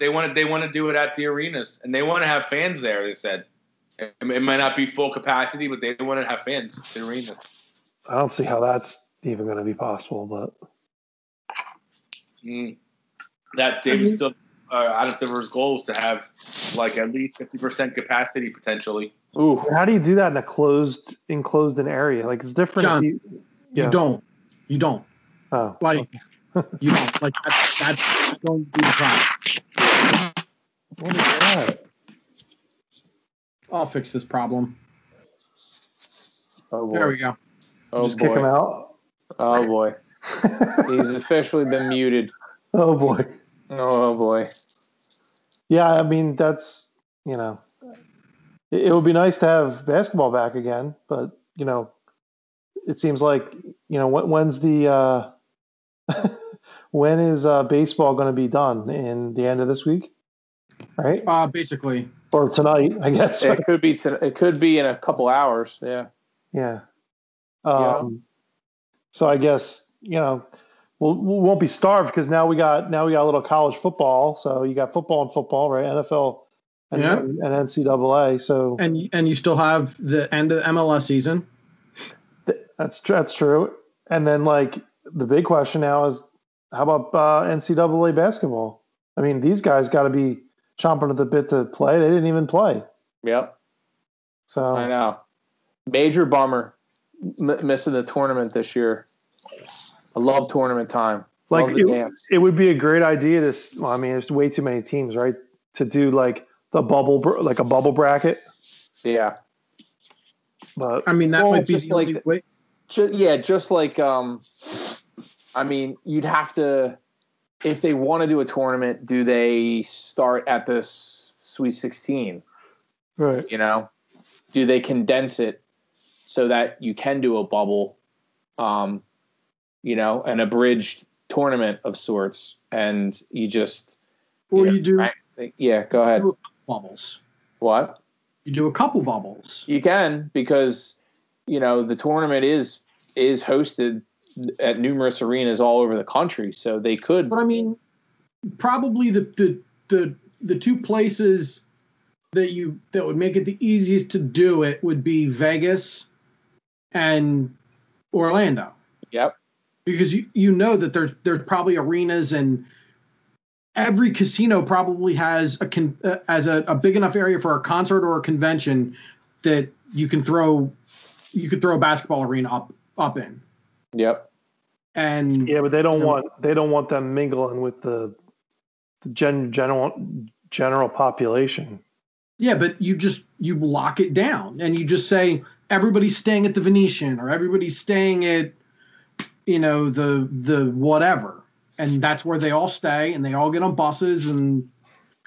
they want to they want to do it at the arenas, and they want to have fans there. They said it, it might not be full capacity, but they want to have fans in the arena. I don't see how that's even going to be possible. But Mm. That they I would mean- still uh, Adam Silver's goal is to have like at least fifty percent capacity potentially. Ooh, How do you do that in a closed, enclosed in area? Like it's different. John. if you, You don't. You don't. oh, Like you don't. Like that's, that's going to be the problem. what is that? I'll fix this problem. oh boy. There we go. Oh Just boy. kick him out. Oh boy. He's officially been muted. oh boy. Oh boy. Yeah, I mean that's you know, it, it would be nice to have basketball back again, but you know, it seems like you know when, when's the uh, when is uh, baseball going to be done? In the end of this week, right? Uh, basically, Or tonight, I guess. It could be. To, it could be in a couple hours. Yeah. Yeah. Yeah. Um, So I guess you know we'll, we won't be starved because now we got now we got a little college football. So you got football and football, right? NFL and, Yeah. and, NCAA. So and and you still have the end of the MLS season. that's that's true. And then like the big question now is how about uh, NCAA basketball? I mean, these guys got to be chomping at the bit to play. They didn't even play. Yep. So I know. Major bummer m- missing the tournament this year. I love tournament time. like love the it, it would be a great idea to well, i mean there's way too many teams right to do like the bubble like a bubble bracket Yeah. but I mean, that Well, might be just like way. Ju- yeah, just like um, I mean, you'd have to if they want to do a tournament. Do they start at this Sweet Sixteen? right You know, do they condense it so that you can do a bubble, um, you know, an abridged tournament of sorts, and you just Or yeah, you do yeah. Go ahead. bubbles. What? You do a couple bubbles. You can because you know the tournament is is hosted at numerous arenas all over the country, so they could. But I mean, probably the the the the two places that you that would make it the easiest to do it would be Vegas and Orlando. Yep. Because you you know that there's there's probably arenas and every casino probably has a con, uh, as a, a big enough area for a concert or a convention that you can throw you could throw a basketball arena up up in. Yep. And yeah but they don't No. want they don't want them mingling with the, the gen, general general population Yeah, but you just you lock it down and you just say everybody's staying at the Venetian or everybody's staying at you know the the whatever. And that's where they all stay and they all get on buses and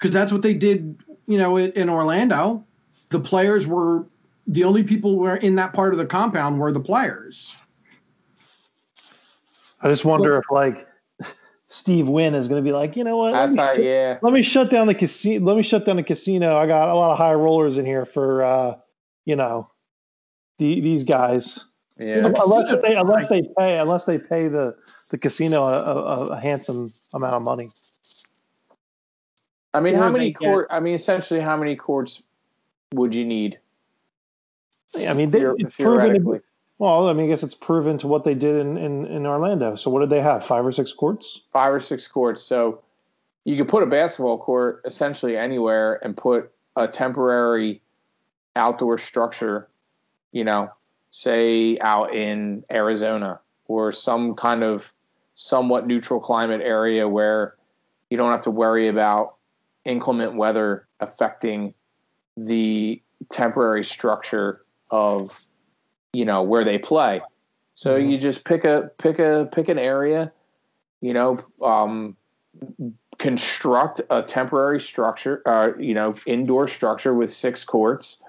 cuz that's what they did, you know, in, in Orlando. The players were the only people who were in that part of the compound were the players. I just wonder if like steve wynn is going to be like you know what let me, how. shut- Yeah. let me shut down the casino let me shut down the casino i got a lot of high rollers in here for uh you know the, these guys Yeah. unless they unless they pay unless they pay the the casino a, a, a handsome amount of money. I mean, Or how they many get- court? I mean, essentially, how many courts would you need? I mean, they, it's proven. theoretically. To, well, I mean, I guess it's proven to what they did in, in in Orlando. So what did they have? Five or six courts? five or six courts. So you could put a basketball court essentially anywhere and put a temporary outdoor structure, you know, say out in Arizona or some kind of somewhat neutral climate area where you don't have to worry about inclement weather affecting the temporary structure of you know where they play. So Mhm. you just pick a pick a pick an area you know um, construct a temporary structure uh, you know indoor structure with six courts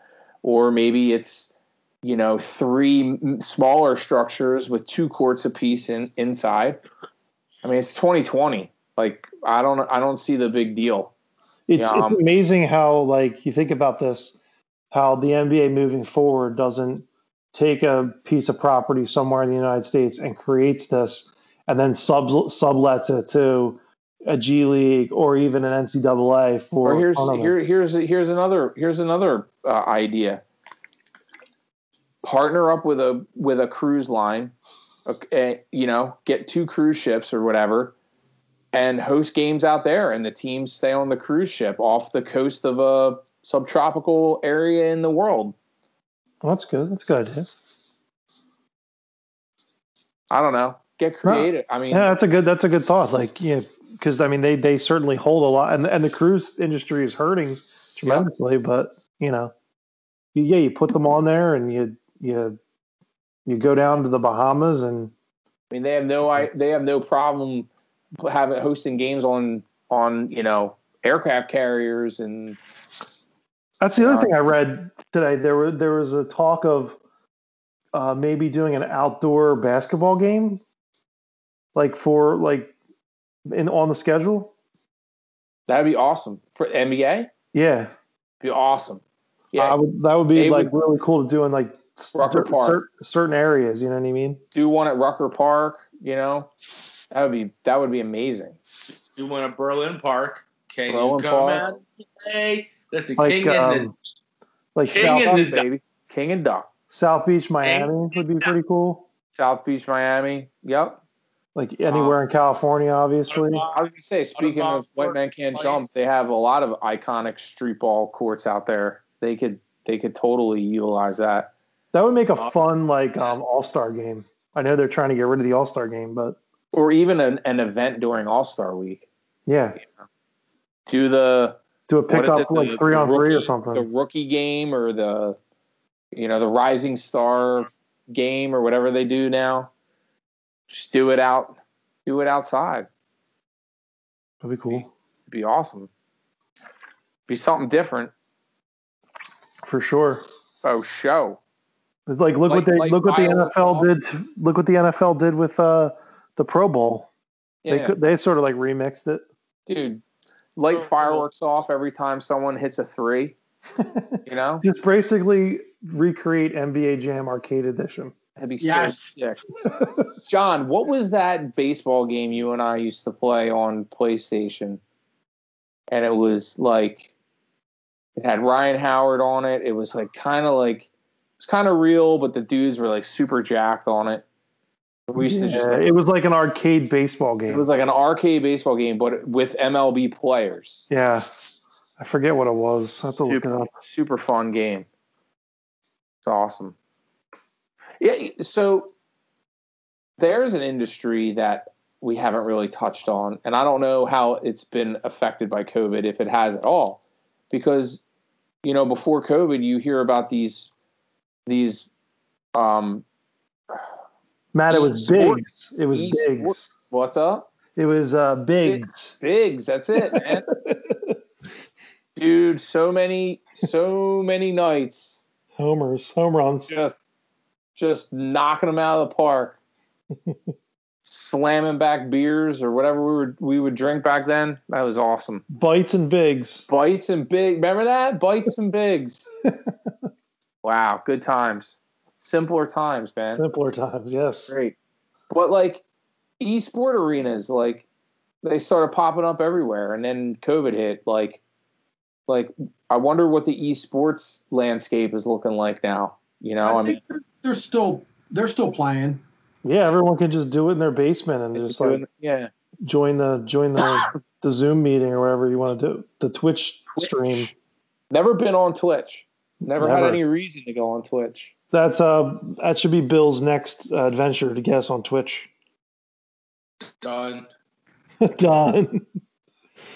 or maybe it's you know three m- smaller structures with two courts apiece in inside. I mean it's 2020 like i don't i don't see the big deal. It's it's um, amazing how like you think about this, how the NBA moving forward doesn't take a piece of property somewhere in the United States and creates this, and then sub sublets it to a G League or even an NCAA for or here's here, here's here's another here's another uh, idea partner up with a with a cruise line okay, you know get two cruise ships or whatever and host games out there, and the teams stay on the cruise ship off the coast of a subtropical area in the world. Well, that's good. That's a good idea. I don't know. Get creative. I mean, Yeah, that's a good. That's a good thought. Like, yeah, because I mean, they they certainly hold a lot, and and the cruise industry is hurting tremendously. But you know, you, yeah, you put them on there, and you you you go down to the Bahamas, and I mean, they have no I they have no problem having hosting games on on you know aircraft carriers and that's the other Yeah. thing I read today. There were there was a talk of uh, maybe doing an outdoor basketball game, like for like in on the schedule. that'd be awesome for NBA. Yeah, Be awesome. I Yeah, would, that would be They like would- really cool to do in like Rucker cer- Park. cer- certain areas. You know what I mean? do one at Rucker Park. You know, that would be that would be amazing. Do one at Berlin Park? Can Berlin you come Park. out? Hey, that's the Like, king and um, Like King South, and Duck, the- baby, King and Duck, South Beach, Miami would be pretty cool. South Beach, Miami. Yep. Like anywhere in California, obviously. I was gonna say, speaking about of White court Man Can't place? Jump, they have a lot of iconic street ball courts out there. They could they could totally utilize that. That would make a Uh, fun like um, All Star game. I know they're trying to get rid of the All Star game, but Or even an, an event during All Star Week. yeah, Do the do a pickup it, like the- three on three or something. the rookie game or the you know the rising star game or whatever they do now. Just do it out, do it outside. That'd be cool It'd be awesome. Be something different. for sure. Oh, show. It's like look Like- what they like look what the NFL off. did. Look what the NFL did with uh, the Pro Bowl. They Yeah, could, they sort of like remixed it. dude. Light mm-hmm. fireworks off every time someone hits a three. You know, Just basically recreate NBA Jam Arcade Edition. that'd be Yes. so sick. John, what was that baseball game you and I used to play on PlayStation? And it was like it had Ryan Howard on it. It was like kind of like it's kind of real, but the dudes were like super jacked on it. We used to just it was like an arcade baseball game. it was like an arcade baseball game, but with MLB players. yeah, I forget what it was. I have to look it super, up. super fun game. It's awesome. Yeah, so there's an industry that we haven't really touched on, and I don't know how it's been affected by COVID, if it has at all, because you know before COVID, you hear about these these um Matt, it was Esports. Bigs. It was Esports. Bigs. what's up It was uh, Bigs. bigs. That's it, man. Dude, so many, so many nights Homers, home runs. just just knocking them out of the park, slamming back beers or whatever we would we would drink back then. That was awesome. Bites and Bigs. Bites and big. Remember that? Bites and bigs. wow, good times. Simpler times, man. Simpler times, yes. Great. But like e-sport arenas, like they started popping up everywhere, and then COVID hit. Like, like I wonder what the esports landscape is looking like now. You know, I, I mean, they're, they're still they're still playing. Yeah, everyone can just do it in their basement and just doing- like yeah, join the join the ah! the Zoom meeting or whatever you want to do. The Twitch, stream. Never been on Twitch. Never, had any reason to go on Twitch. That's uh that should be Bill's next uh, adventure to guess on Twitch. done. Done.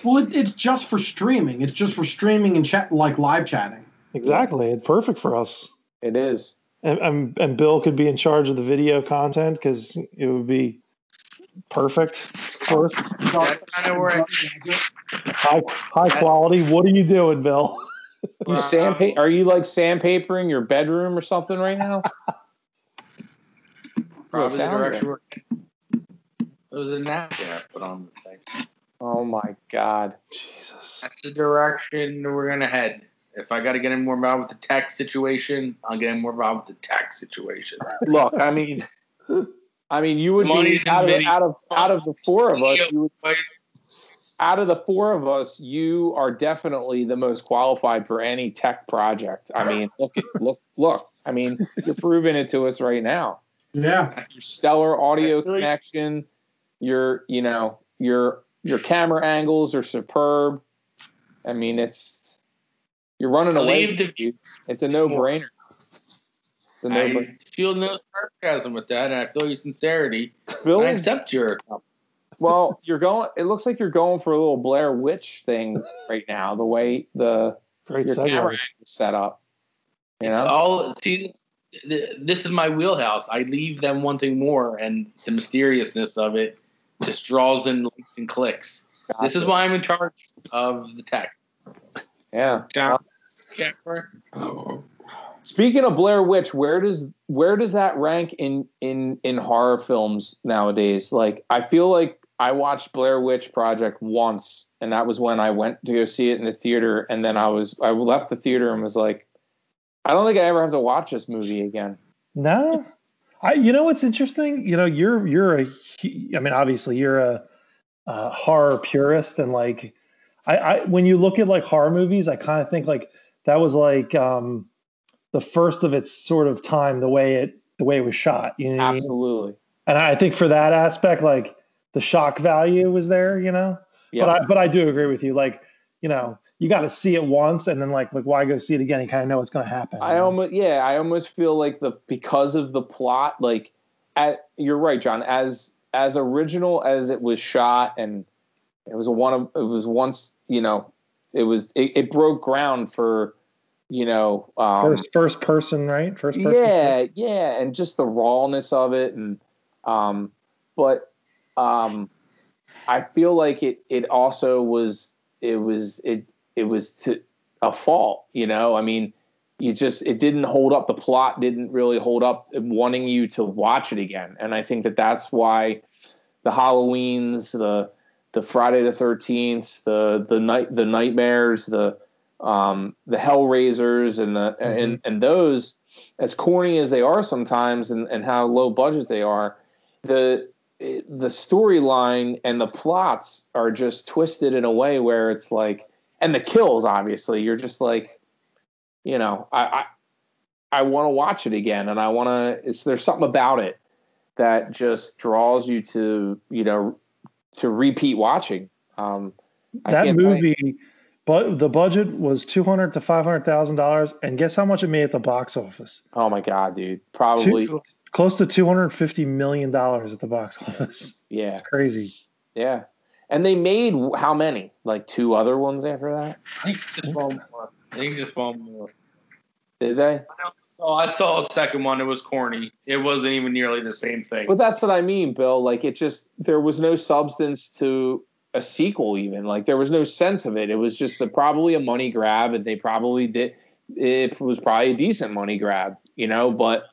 Well, it, it's just for streaming. It's just for streaming and chat like live chatting. Exactly. It's perfect for us. It is. And, and and Bill could be in charge of the video content because it would be perfect for kind of high high quality. What are you doing, Bill? You sandpa- um, Are you like sandpapering your bedroom or something right now? probably the direction we're It was a napkin I put on the thing. Oh my god. Jesus. That's the direction we're gonna head. If I got to get in more involved with the tax situation, I'll get in more involved with the tax situation. Look, I mean, I mean, you would be Money's in out of, out of out of the four of us. You would, out of the four of us, you are definitely the most qualified for any tech project. I mean, look, look, look. I mean, you're proving it to us right now. Yeah, Your stellar audio Really? connection, your, you know, your your camera angles are superb. I mean, it's you're running away. Believe the dude. It's a no brainer. It's a no I brainer. feel no sarcasm with that, and I feel your sincerity. Bill I is accept your. Well, you're going. It looks like you're going for a little Blair Witch thing right now. The way the Great your segue. camera is set up. You It's know, all see. th- This is my wheelhouse. I leave them wanting more, and the mysteriousness of it just draws in likes and clicks. This is why I'm in charge of the tech. yeah. John, camera. Speaking of Blair Witch, where does where does that rank in in in horror films nowadays? Like, I feel like I watched Blair Witch Project once, and that was when I went to go see it in the theater, and then I was I left the theater and was like, I don't think I ever have to watch this movie again. No, I. You know what's interesting? You know, you're you're a. I mean, obviously, you're a, a horror purist, and like, I, I when you look at like horror movies, I kind of think like that was like um the first of its sort of time, the way it the way it was shot. You know, what I mean? Absolutely. and I think for that aspect, like the shock value was there. You know, Yeah. but I but I do agree with you. Like, you know, you got to see it once, and then like like why go see it again? You kind of know what's going to happen. I almost yeah, I almost feel like the because of the plot, like at you're right, John, as as original as it was shot and it was one of it was once, you know, it was it, it broke ground for, you know, um, first first person, right? First person. yeah, yeah, and just the rawness of it, and um, but um, I feel like it it also was it was it it was to a fault, you know. I mean, you just it didn't hold up. The plot didn't really hold up, wanting you to watch it again, and I think that that's why the Halloweens, the the Friday the Thirteenth, the the night the nightmares, the um, the Hellraisers, and the and and those as corny as they are sometimes, and, and how low budget they are, the the storyline and the plots are just twisted in a way where it's like, and the kills obviously, you're just like, you know, I I, I want to watch it again, and I want to. There's something about it that just draws you to you know to repeat watching. Um, that movie but the budget was 200 to 500 thousand dollars and guess how much it made at the box office Oh my god, dude! Probably, Two- close to 250 million dollars at the box office yeah. it's crazy Yeah. And they made how many? Like two other ones after that? I think just one more. I think just one more. Did they? Oh, I saw a second one. It was corny. It wasn't even nearly the same thing. But that's what I mean, Bill. Like it just there was no substance to a sequel even. Like there was no sense of it. It was just a, probably a money grab and they probably did it was probably a decent money grab, you know, but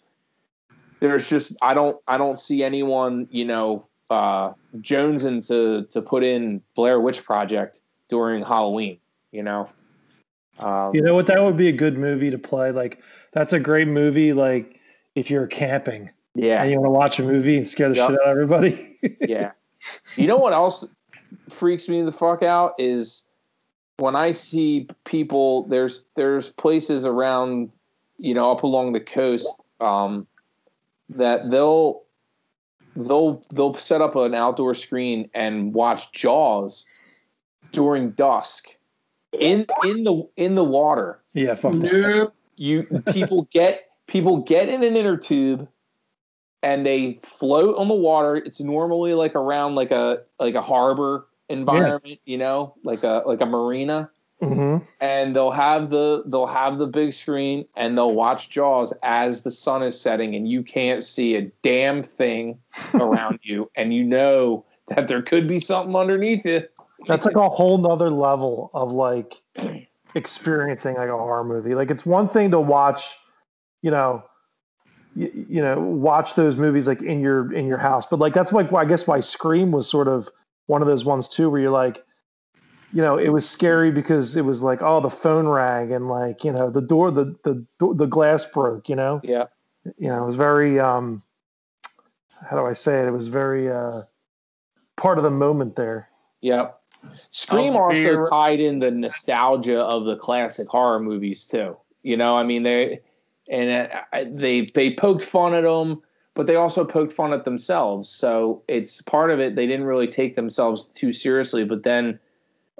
there's just I don't I don't see anyone, you know, uh jonesing to to put in Blair Witch Project during Halloween, you know. Um, you know what that would be a good movie to play like that's a great movie like if you're camping yeah. and you want to watch a movie and scare the Yep. shit out of everybody yeah. You know what else freaks me the fuck out is when I see people. There's there's places around, you know, up along the coast, um, that they'll they'll they'll set up an outdoor screen and watch Jaws during dusk in in the in the water yeah fuck that. Nope. you people get people get in an inner tube and they float on the water it's normally like around like a like a harbor environment you know like a like a marina Mhm. and they'll have the they'll have the big screen and they'll watch jaws as the sun is setting and you can't see a damn thing around you. And you know that there could be something underneath it. That's like a whole nother level of like experiencing like a horror movie. Like it's one thing to watch you know you, you know watch those movies like in your in your house. But like that's like i guess why scream was sort of one of those ones too where you're like you know it was scary because it was like oh the phone rang and like you know the door the the the glass broke you know yeah you know it was very um how do i say it it was very uh part of the moment there Yep. Scream Oh, also fear- tied in the nostalgia of the classic horror movies too. You know, I mean they and uh, they they poked fun at them but they also poked fun at themselves. So it's part of it. They didn't really take themselves too seriously. But then,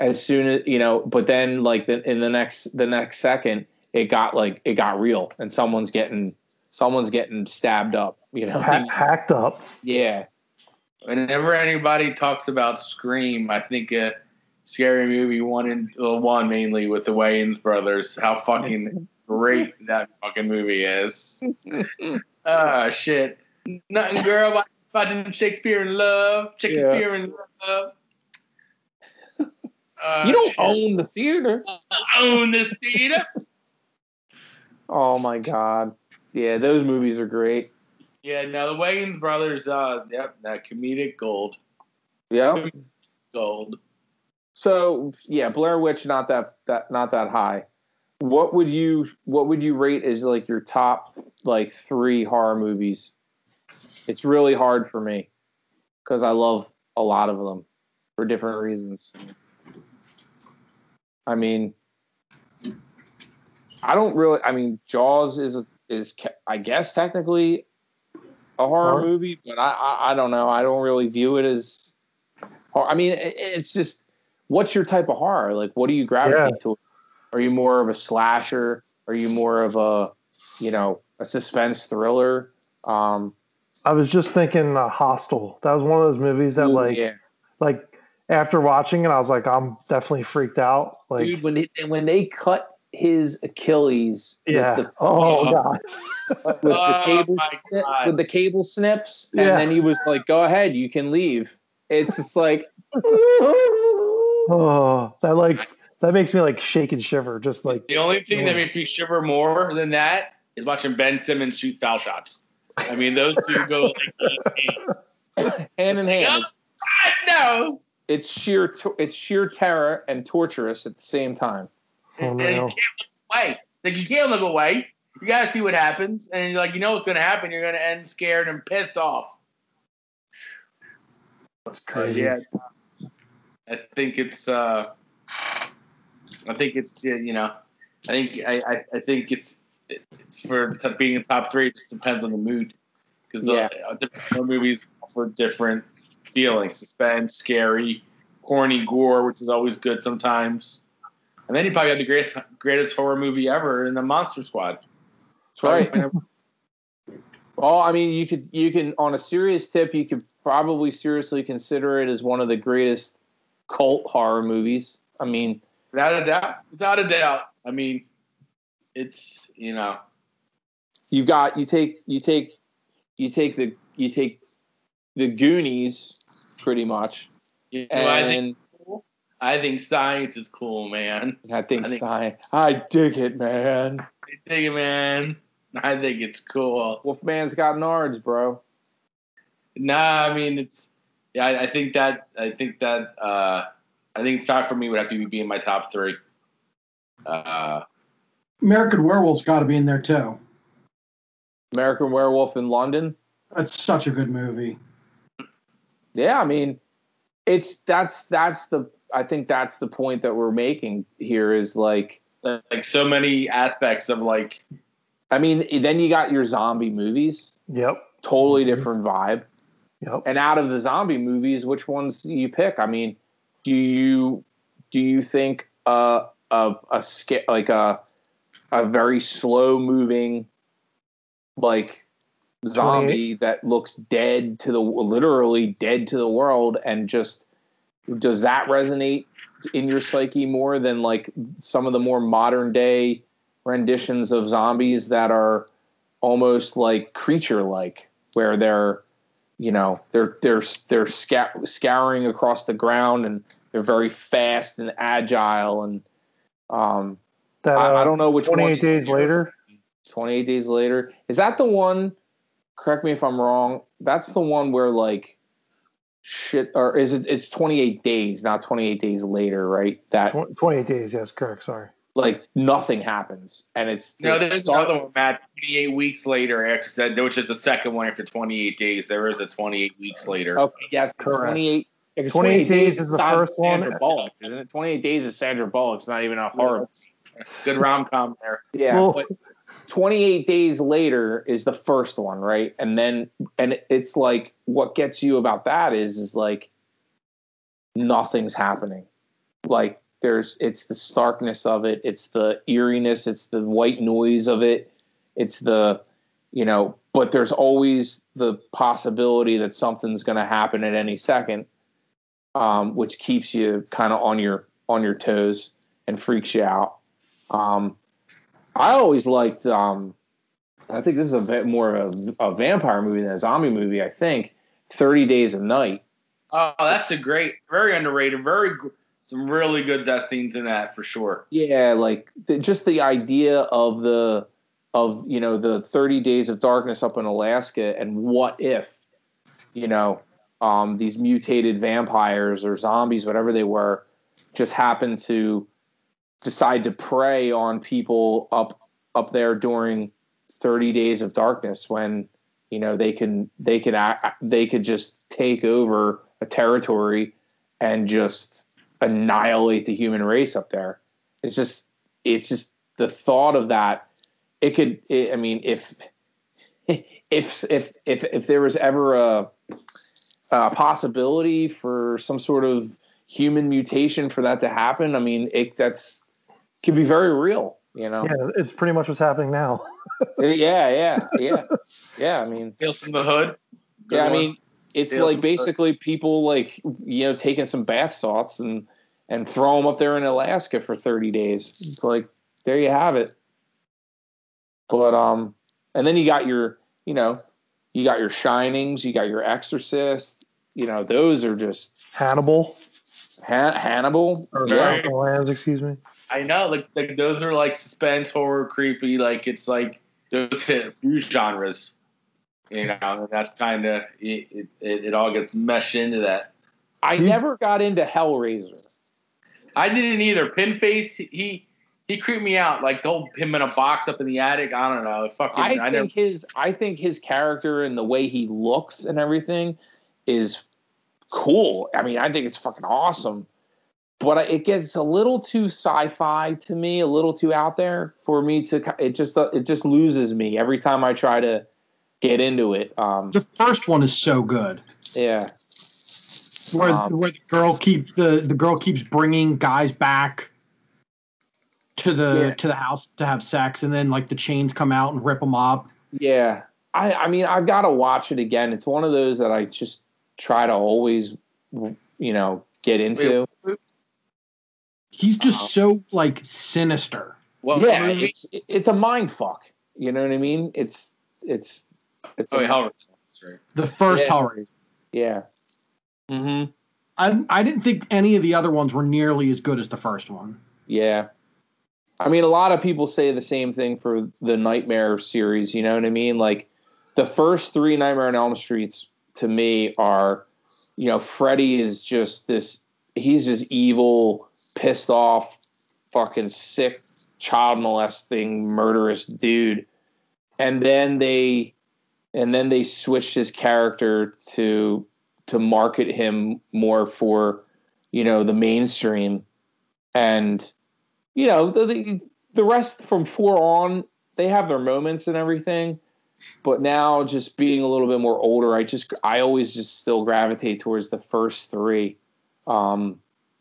as soon as you know, but then like the, in the next the next second, it got like it got real, and someone's getting someone's getting stabbed up. You know, Ha- hacked up. yeah, Whenever anybody talks about Scream, I think a scary movie one and well, one mainly with the Wayans brothers. How fucking great that fucking movie is. Ah, shit. Nothing, girl. like Watching Shakespeare in Love. Shakespeare in Love. Ah, you don't shit. own the theater. own this theater. Oh my god, yeah, those movies are great. Yeah, now the Wayans brothers. Uh, yep, that comedic gold. Yeah. Gold. So yeah, Blair Witch not that that not that high. What would you what would you rate as like your top like three horror movies? It's really hard for me because I love a lot of them for different reasons. I mean, I don't really. I mean, Jaws is is I guess technically a horror Horror? movie, but I, I I don't know. I don't really view it as. I mean, it, it's just what's your type of horror? Like, what do you gravitate Yeah. to? Are you more of a slasher? Are you more of a, you know, a suspense thriller? Um, I was just thinking uh, Hostel. That was one of those movies that ooh, like yeah. like after watching it, I was like, I'm definitely freaked out. Like, dude, when they, when they cut his Achilles, with yeah. the, oh Oh. god. with the Oh, cable my snip, God. with the cable snips, and Yeah. then he was like, "Go ahead, you can leave." It's just like, Oh, that like that makes me like shake and shiver. Just like The only thing that makes me shiver more than that is watching Ben Simmons shoot foul shots. I mean, those two go like hand in hand. No, God, no. It's sheer, to- it's sheer terror and torturous at the same time. Oh, And you no. can't look away. Like you can't look away. You gotta see what happens, and you're like, you know what's gonna happen. You're gonna end scared and pissed off. that's crazy. Yeah, I think it's. uh I think it's you know, I think I I, I think it's, it's for t- being in top three. It just depends on the mood because Yeah. the uh, different movies offer different feelings: suspense, scary, corny gore, which is always good sometimes. And then you probably have the greatest greatest horror movie ever in the Monster Squad. That's right. Well, I mean, you could you can on a serious tip, you could probably seriously consider it as one of the greatest cult horror movies. I mean, Without a doubt. Without a doubt. I mean, it's you know. you got you take you take you take the you take the Goonies pretty much, You know, I think and I think science is cool, man. I think, I think- I, I dig it, man. I think, it, man. I think it's cool. Wolfman's got nards, bro. Nah, I mean it's. Yeah, I, I think that. I think that. uh I think Fact for me would have to be in my top three. Uh, American Werewolf's got to be in there too. American Werewolf in London. That's such a good movie. Yeah, I mean, it's that's that's the I think that's the point that we're making here is like like so many aspects of like. I mean, then you got your zombie movies, Yep. totally Mhm. different vibe. Yep. And out of the zombie movies, which ones do you pick? I mean, do you do you think uh, a a like a a very slow moving like zombie that looks dead to the literally dead to the world and just does that resonate in your psyche more than like some of the more modern day renditions of zombies that are almost like creature like where they're you know they're they're they're scouring across the ground and they're very fast and agile and um That, I, I uh, don't know which one 28 is days later. 28 days later. Is that the one correct me if i'm wrong that's the one where like shit or is it it's 28 days not 28 days later right that 28 days. Yes, correct. Sorry. like nothing happens and it's No, there's start- another one, Matt. 28 weeks later, after said, which is the second one after 28 days. There is a 28 weeks later. Okay, yeah, Correct. 28. if it's 28 days is the it's not first one. Sandra Bullock, isn't it? 28 days is Sandra Bullock. It's not even a horror. Good rom com there. Yeah, Well, but 28 days later is the first one, right? And then and it's like what gets you about that is is like nothing's happening. Like there's it's the starkness of it, it's the eeriness, it's the white noise of it, it's the you know, but there's always the possibility that something's going to happen at any second, um, which keeps you kind of on your on your toes and freaks you out. Um, I always liked. Um, I think this is a bit more of a, a, vampire movie than a zombie movie. I think Thirty Days of Night. Oh, that's a great, very underrated, very some really good death scenes in that for sure. Yeah, like the, just the idea of the of you know the 30 days of darkness up in Alaska and what if you know um, these mutated vampires or zombies whatever they were just happened to decide to prey on people up up there during 30 days of darkness when you know they can they could they could just take over a territory and just annihilate the human race up there. It's just it's just the thought of that it could it, i mean if if if if if there was ever a, a possibility for some sort of human mutation for that to happen i mean it that's could be very real you know yeah it's pretty much what's happening now yeah yeah yeah yeah i mean Tales from the Hood Good yeah one. i mean it's Tales like basically people like you know taking some bath salts and and throw them up there in alaska for 30 days it's like there you have it but um, and then you got your, you know, you got your Shinings, you got your Exorcist. You know, those are just Hannibal. Han- Hannibal. Or yeah. Lands, excuse me. I know, like, like those are like suspense, horror, creepy. Like it's like those hit a few genres. You know, and that's kind of it, it, it. all gets meshed into that. I never got into Hellraiser. I didn't either. Pinface, he he creeped me out. Like the whole him in a box up in the attic. I don't know. Fucking. I, I think never... his I think his character and the way he looks and everything is cool. I mean, I think it's fucking awesome. But it gets a little too sci-fi to me, a little too out there for me to. It just it just loses me every time I try to get into it. Um, the first one is so good. Yeah. Where, um, where the girl keeps the, the girl keeps bringing guys back to the yeah. to the house to have sex, and then like the chains come out and rip them up. Yeah, I I mean I've got to watch it again. It's one of those that I just try to always you know get into. He's just uh, so like sinister. Well, yeah, it's it's a mind fuck. You know what I mean? It's it's it's oh, a, Hellraiser. The first yeah. Hellraiser. Yeah. Mm-hmm. I I didn't think any of the other ones were nearly as good as the first one. Yeah. I mean, a lot of people say the same thing for the Nightmare series. You know what I mean? Like the first three Nightmare on Elm Streets to me are, you know, Freddy is just this. He's just evil, pissed off, fucking sick, child molesting, murderous dude. And then they, and then they switched his character to to market him more for, you know, the mainstream, and you know, the, the rest from four on, they have their moments and everything. But now, just being a little bit more older, I just I always just still gravitate towards the first three. Um,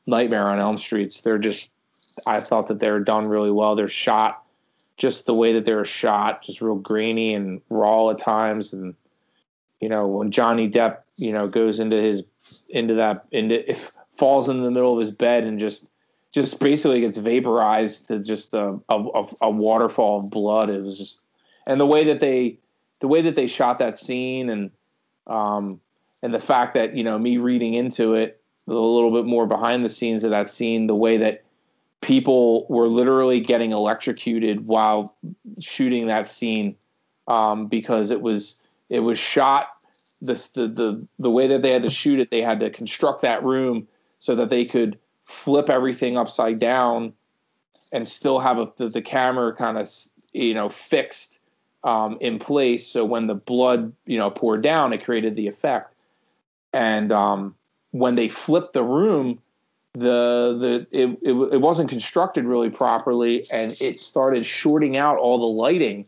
Nightmare on Elm Streets. They're just I thought that they were done really well. They're shot just the way that they were shot, just real grainy and raw at times. And you know, when Johnny Depp, you know, goes into his into that into if falls in the middle of his bed and just just basically gets vaporized to just a, a, a, waterfall of blood. It was just, and the way that they, the way that they shot that scene, and um, and the fact that you know me reading into it a little bit more behind the scenes of that scene, the way that people were literally getting electrocuted while shooting that scene um, because it was it was shot the, the the way that they had to shoot it they had to construct that room so that they could flip everything upside down and still have a, the, the camera kind of you know fixed um, in place. So when the blood you know poured down it created the effect. And um, when they flipped the room the the it, it, it wasn't constructed really properly and it started shorting out all the lighting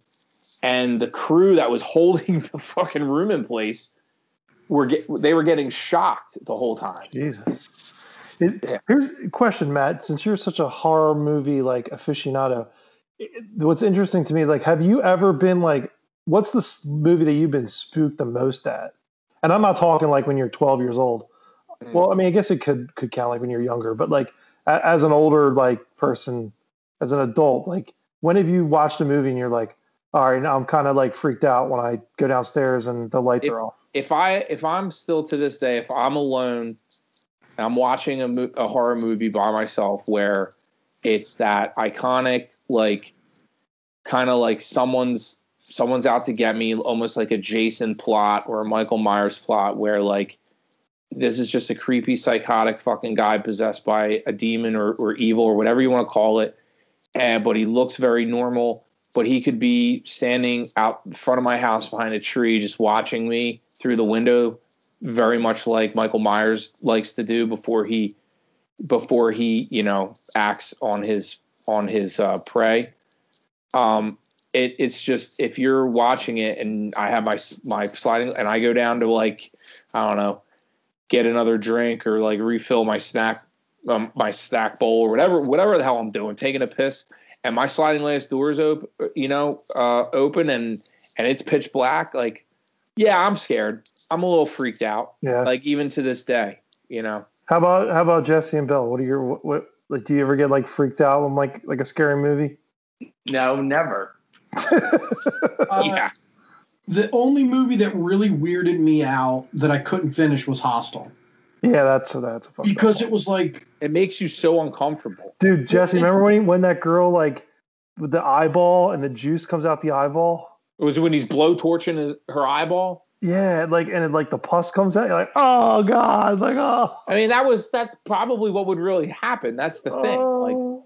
and the crew that was holding the fucking room in place were get, they were getting shocked the whole time. Jesus. It, Yeah. Here's a question, Matt. Since you're such a horror movie like aficionado, it- what's interesting to me, like, have you ever been like, what's the movie that you've been spooked the most at? And I'm not talking like when you're 12 years old. Mm. Well, I mean, I guess it could could count like when you're younger, but like a, as an older like person, as an adult, like when have you watched a movie and you're like, all right, now I'm kind of like freaked out when I go downstairs and the lights If- are off. If I if I'm still to this day, if I'm alone and I'm watching a, mo- a horror movie by myself where it's that iconic like kind of like someone's someone's out to get me almost like a Jason plot or a Michael Myers plot where like this is just a creepy psychotic fucking guy possessed by a demon or, or evil or whatever you want to call it. But he looks very normal but he could be standing out in front of my house behind a tree just watching me through the window very much like Michael Myers likes to do before he before he you know acts on his on his uh, prey. Um it, it's just if you're watching it and I have my my sliding and I go down to like I don't know get another drink or like refill my snack um, my snack bowl or whatever whatever the hell I'm doing taking a piss and my sliding glass doors open you know uh, open and and it's pitch black like yeah I'm scared I'm a little freaked out Yeah. like even to this day you know How about how about Jesse and Bill? What are your what, what like? Do you ever get like freaked out when like like a scary movie? No, never. Uh, yeah The only movie that really weirded me out that I couldn't finish was Hostel Yeah, that's that's a because it was like it makes you so uncomfortable dude. Jesse, remember when he, when that girl like with the eyeball and the juice comes out the eyeball? it was when he's blow torching his, her eyeball Yeah, like and it, like the pus comes out. You're like, oh god, like oh. I mean that was that's probably what would really happen that's the thing like oh.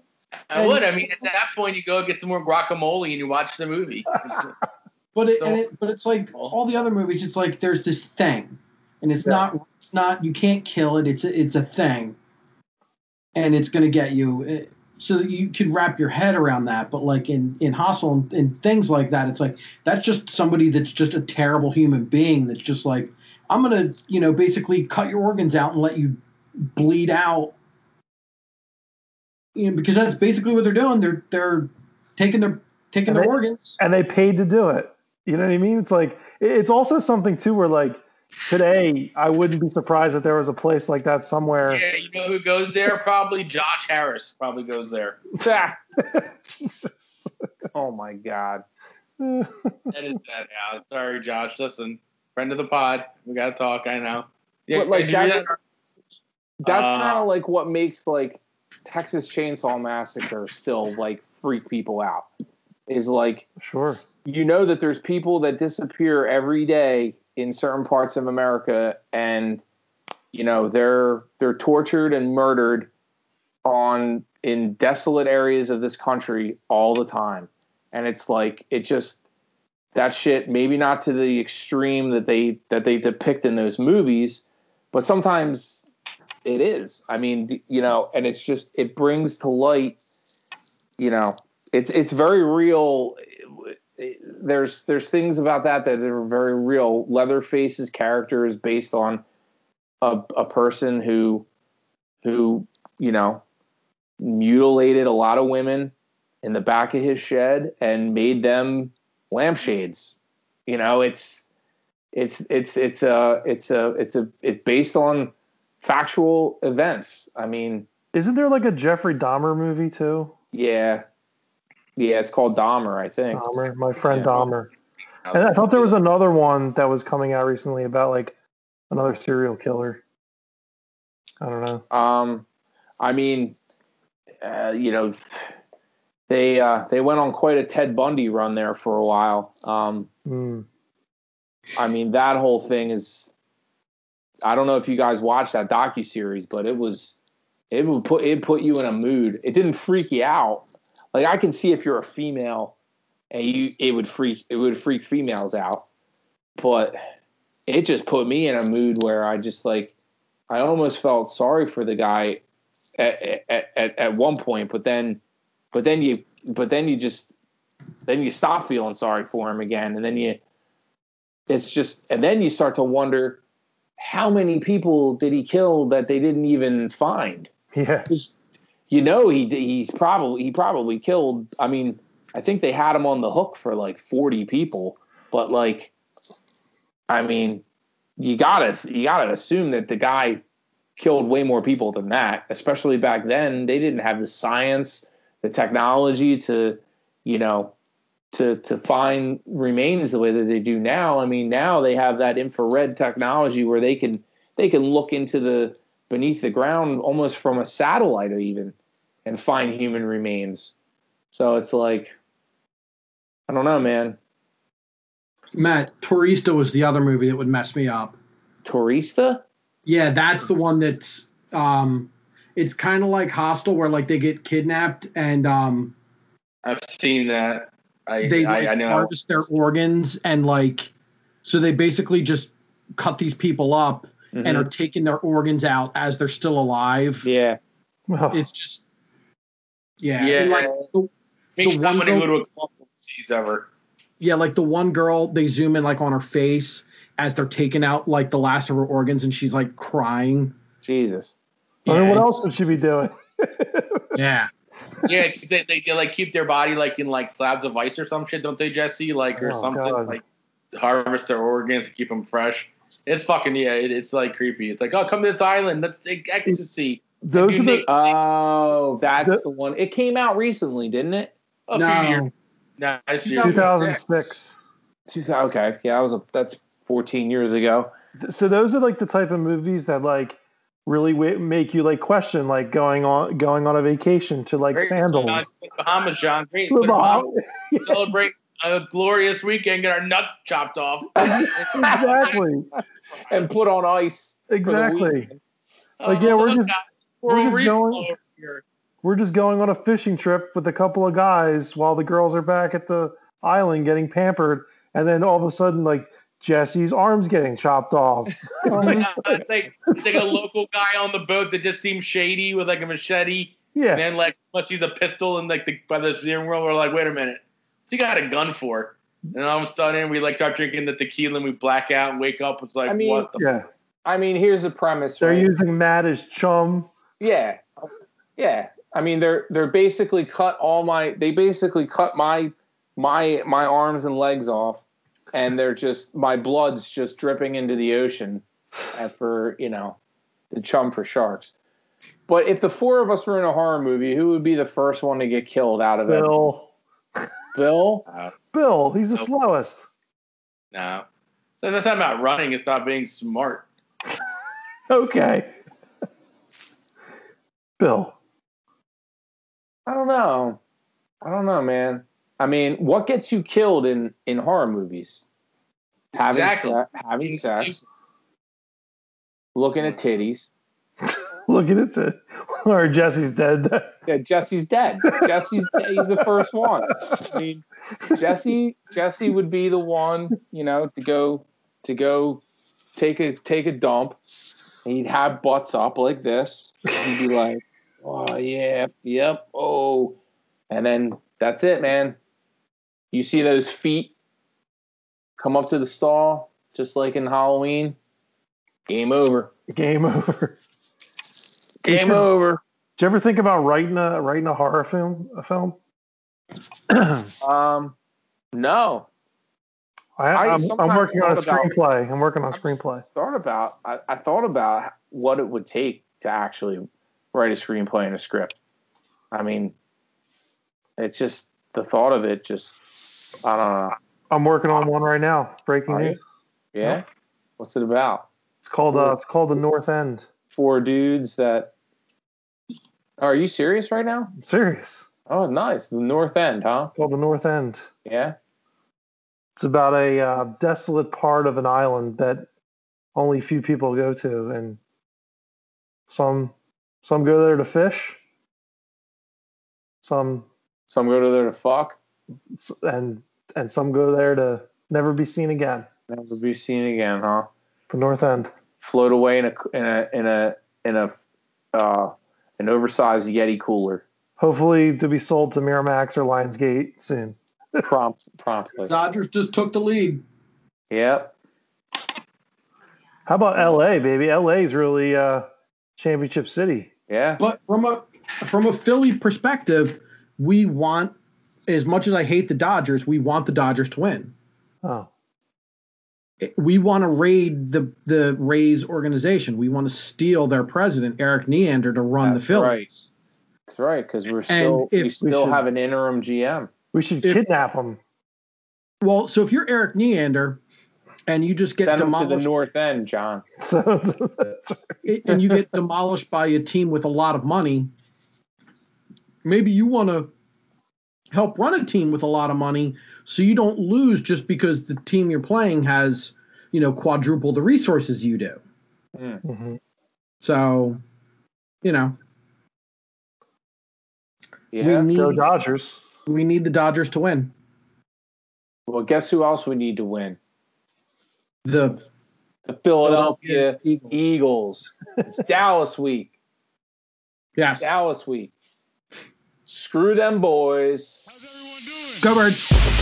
I would. I mean, at that point, you go get some more guacamole and you watch the movie. It's- But it, and it, but it's like oh. all the other movies. It's like there's this thing, and it's Yeah. not. It's not. You can't kill it. It's a, it's a thing, and it's gonna get you. It, so that you can wrap your head around that. But like in in Hostel and, and things like that, it's like that's just somebody that's just a terrible human being. That's just like I'm gonna you know basically cut your organs out and let you bleed out. You know, because that's basically what they're doing. They're they're taking their taking And their they- organs. and they paid to do it. You know what I mean? It's like it's also something too where like today I wouldn't be surprised if there was a place like that somewhere. yeah, you know who goes there? Probably Josh Harris. Probably goes there. Jesus. oh my god Edit that out. Sorry, Josh. Listen, friend of the pod. We gotta talk. I know. Yeah, But, like, did you hear that's- that? That's Uh, kind of like what makes like Texas Chainsaw Massacre still like freak people out. Is like Sure. You know that there's people that disappear every day in certain parts of America, and you know they're they're tortured and murdered on in desolate areas of this country all the time, and it's like it just that shit maybe not to the extreme that they that they depict in those movies, but sometimes it is. I mean, you know, and it's just it brings to light, you know, it's it's very real. There's there's things about that that are very real. Leatherface's character is based on a a person who who you know mutilated a lot of women in the back of his shed and made them lampshades. You know, it's it's it's it's a it's a it's a it's based on factual events. I mean, Isn't there like a Jeffrey Dahmer movie too? yeah, yeah. It's called Dahmer, I think. Dahmer, my friend Yeah. Dahmer. And I thought there was another one that was coming out recently about like another serial killer. I don't know. Um, I mean, uh, you know, they uh, they went on quite a Ted Bundy run there for a while. Um, Mm. I mean, that whole thing is. I don't know if you guys watched that docu series, but it was it would put it put you in a mood. It didn't freak you out. Like I can see if you're a female, and you it would freak it would freak females out, but it just put me in a mood where I just like I almost felt sorry for the guy at at, at, at one point, but then but then you but then you just then you stop feeling sorry for him again, and then you it's just and then you start to wonder how many people did he kill that they didn't even find Yeah. You know he he's probably he probably killed i mean i think they had him on the hook for like 40 people but like i mean you gotta you gotta assume that the guy killed way more people than that especially back then they didn't have the science the technology to you know to to find remains the way that they do now. I mean now they have that infrared technology where they can they can look into the beneath the ground almost from a satellite even and find human remains. So it's like I don't know, man. Matt, Turista was the other movie that would mess me up. Turista Yeah, that's the one that's um it's kind of like Hostel where like they get kidnapped and um I've seen that. I they I, like, I know. harvest their organs and like so they basically just cut these people up and Mhm. are taking their organs out as they're still alive. yeah. Well, It's just yeah, Yeah. and, like the, Makes the me not one want to go to a club overseas ever. yeah, like the one girl they zoom in like on her face as they're taking out like the last of her organs and she's like crying. Jesus. I mean, what else would she be doing? Yeah. yeah, they, they, they like keep their body like in like slabs of ice or some shit, don't they, Jesse? Like or Oh, something God. like harvest their organs to keep them fresh. It's fucking yeah. It, it's like creepy. It's like oh, come to this island. Let's take ecstasy. Those are make- the, Oh, that's The- the one. It came out recently, didn't it? A no. few years. No, it's years. 2006. 2000, okay. Yeah, I was a, that's 14 years ago. So those are like the type of movies that like really wa- make you like question like going on going on a vacation to like Great. sandals. Bahamas, John. Great. To Bahamas. Bahamas, Celebrate a glorious weekend. Get our nuts chopped off. exactly. And put on ice. for the Exactly. Like, yeah, we're look just- out. we're just going- We're just going on a fishing trip with a couple of guys while the girls are back at the island getting pampered, and then all of a sudden, like Jesse's arms getting chopped off. Yeah, it's like it's like a local guy on the boat that just seems shady with like a machete. And yeah, then like unless he's a pistol and like the by the steering wheel, we're like, wait a minute, what's he got a gun for? And all of a sudden we like start drinking the tequila and we black out and wake up. It's like I mean- what the yeah. I mean, here's the premise. They're right? using Matt as chum. Yeah, yeah. I mean, they're they're basically cut all my. They basically cut my my my arms and legs off, and they're just my blood's just dripping into the ocean, for you know, the chum for sharks. But if the four of us were in a horror movie, who would be the first one to get killed out of it? Bill. Bill. Uh, Bill, he's the Nope. slowest. no. So that's not about running. It's about being smart. Okay. Bill. I don't know. I don't know, man. I mean, what gets you killed in in horror movies? Having Exactly. sex, having sex, looking at mm-hmm. titties. Look at it. To, or Jesse's dead. Yeah, Jesse's dead. Jesse's dead. he's the first one. I mean, Jesse Jesse would be the one, you know, to go to go take a take a dump. And he'd have butts up like this. He'd be like, "Oh yeah, yep, oh," and then that's it, man. You see those feet come up to the stall, just like in Halloween. Game over. Game over. Game Did you- over. Did you ever think about writing a writing a horror film? A film? Um, no, I, I'm working on a thought about- screenplay. I'm working on a screenplay. thought about I, I thought about what it would take to actually write a screenplay and a script. I mean, it's just the thought of it. Just I don't know. I'm working on one right now. Breaking news. Yeah, what's it about? It's called uh, it's called the North End. Four dudes that. Are you serious right now? I'm serious. Oh, nice. The North End, huh? called the North End. Yeah. It's about a uh, desolate part of an island that only few people go to, and some some go there to fish. Some Some go to there to fuck. and and some go there to never be seen again. Never be seen again, huh? The North End. Float away in a in a in a in a uh, an oversized Yeti cooler. Hopefully to be sold to Miramax or Lionsgate soon. prompt promptly. Dodgers just took the lead. Yep. How about L.A. baby? L.A. is really uh, championship city. Yeah. But from a from a Philly perspective, we want as much as I hate the Dodgers, we want the Dodgers to win. Oh, We want to raid the the Rays organization. We want to steal their president, Erik Neander, to run That's the Phillies. right. That's right, because we're still if we we still should- have an interim GM. we should If- kidnap them. Well, so if you're Erik Neander and you just get Send them to the demolished north end, John. And you get demolished by a team with a lot of money, maybe you want to help run a team with a lot of money so you don't lose just because the team you're playing has, you know, quadruple the resources you do. Mhm. So, you know, Yeah. we go need Dodgers. we need the Dodgers to win. Well, guess who else we need to win? The The Philadelphia Eagles. Eagles. It's Dallas week. Yes. Dallas week. Screw them boys. How's everyone doing? Go Birds.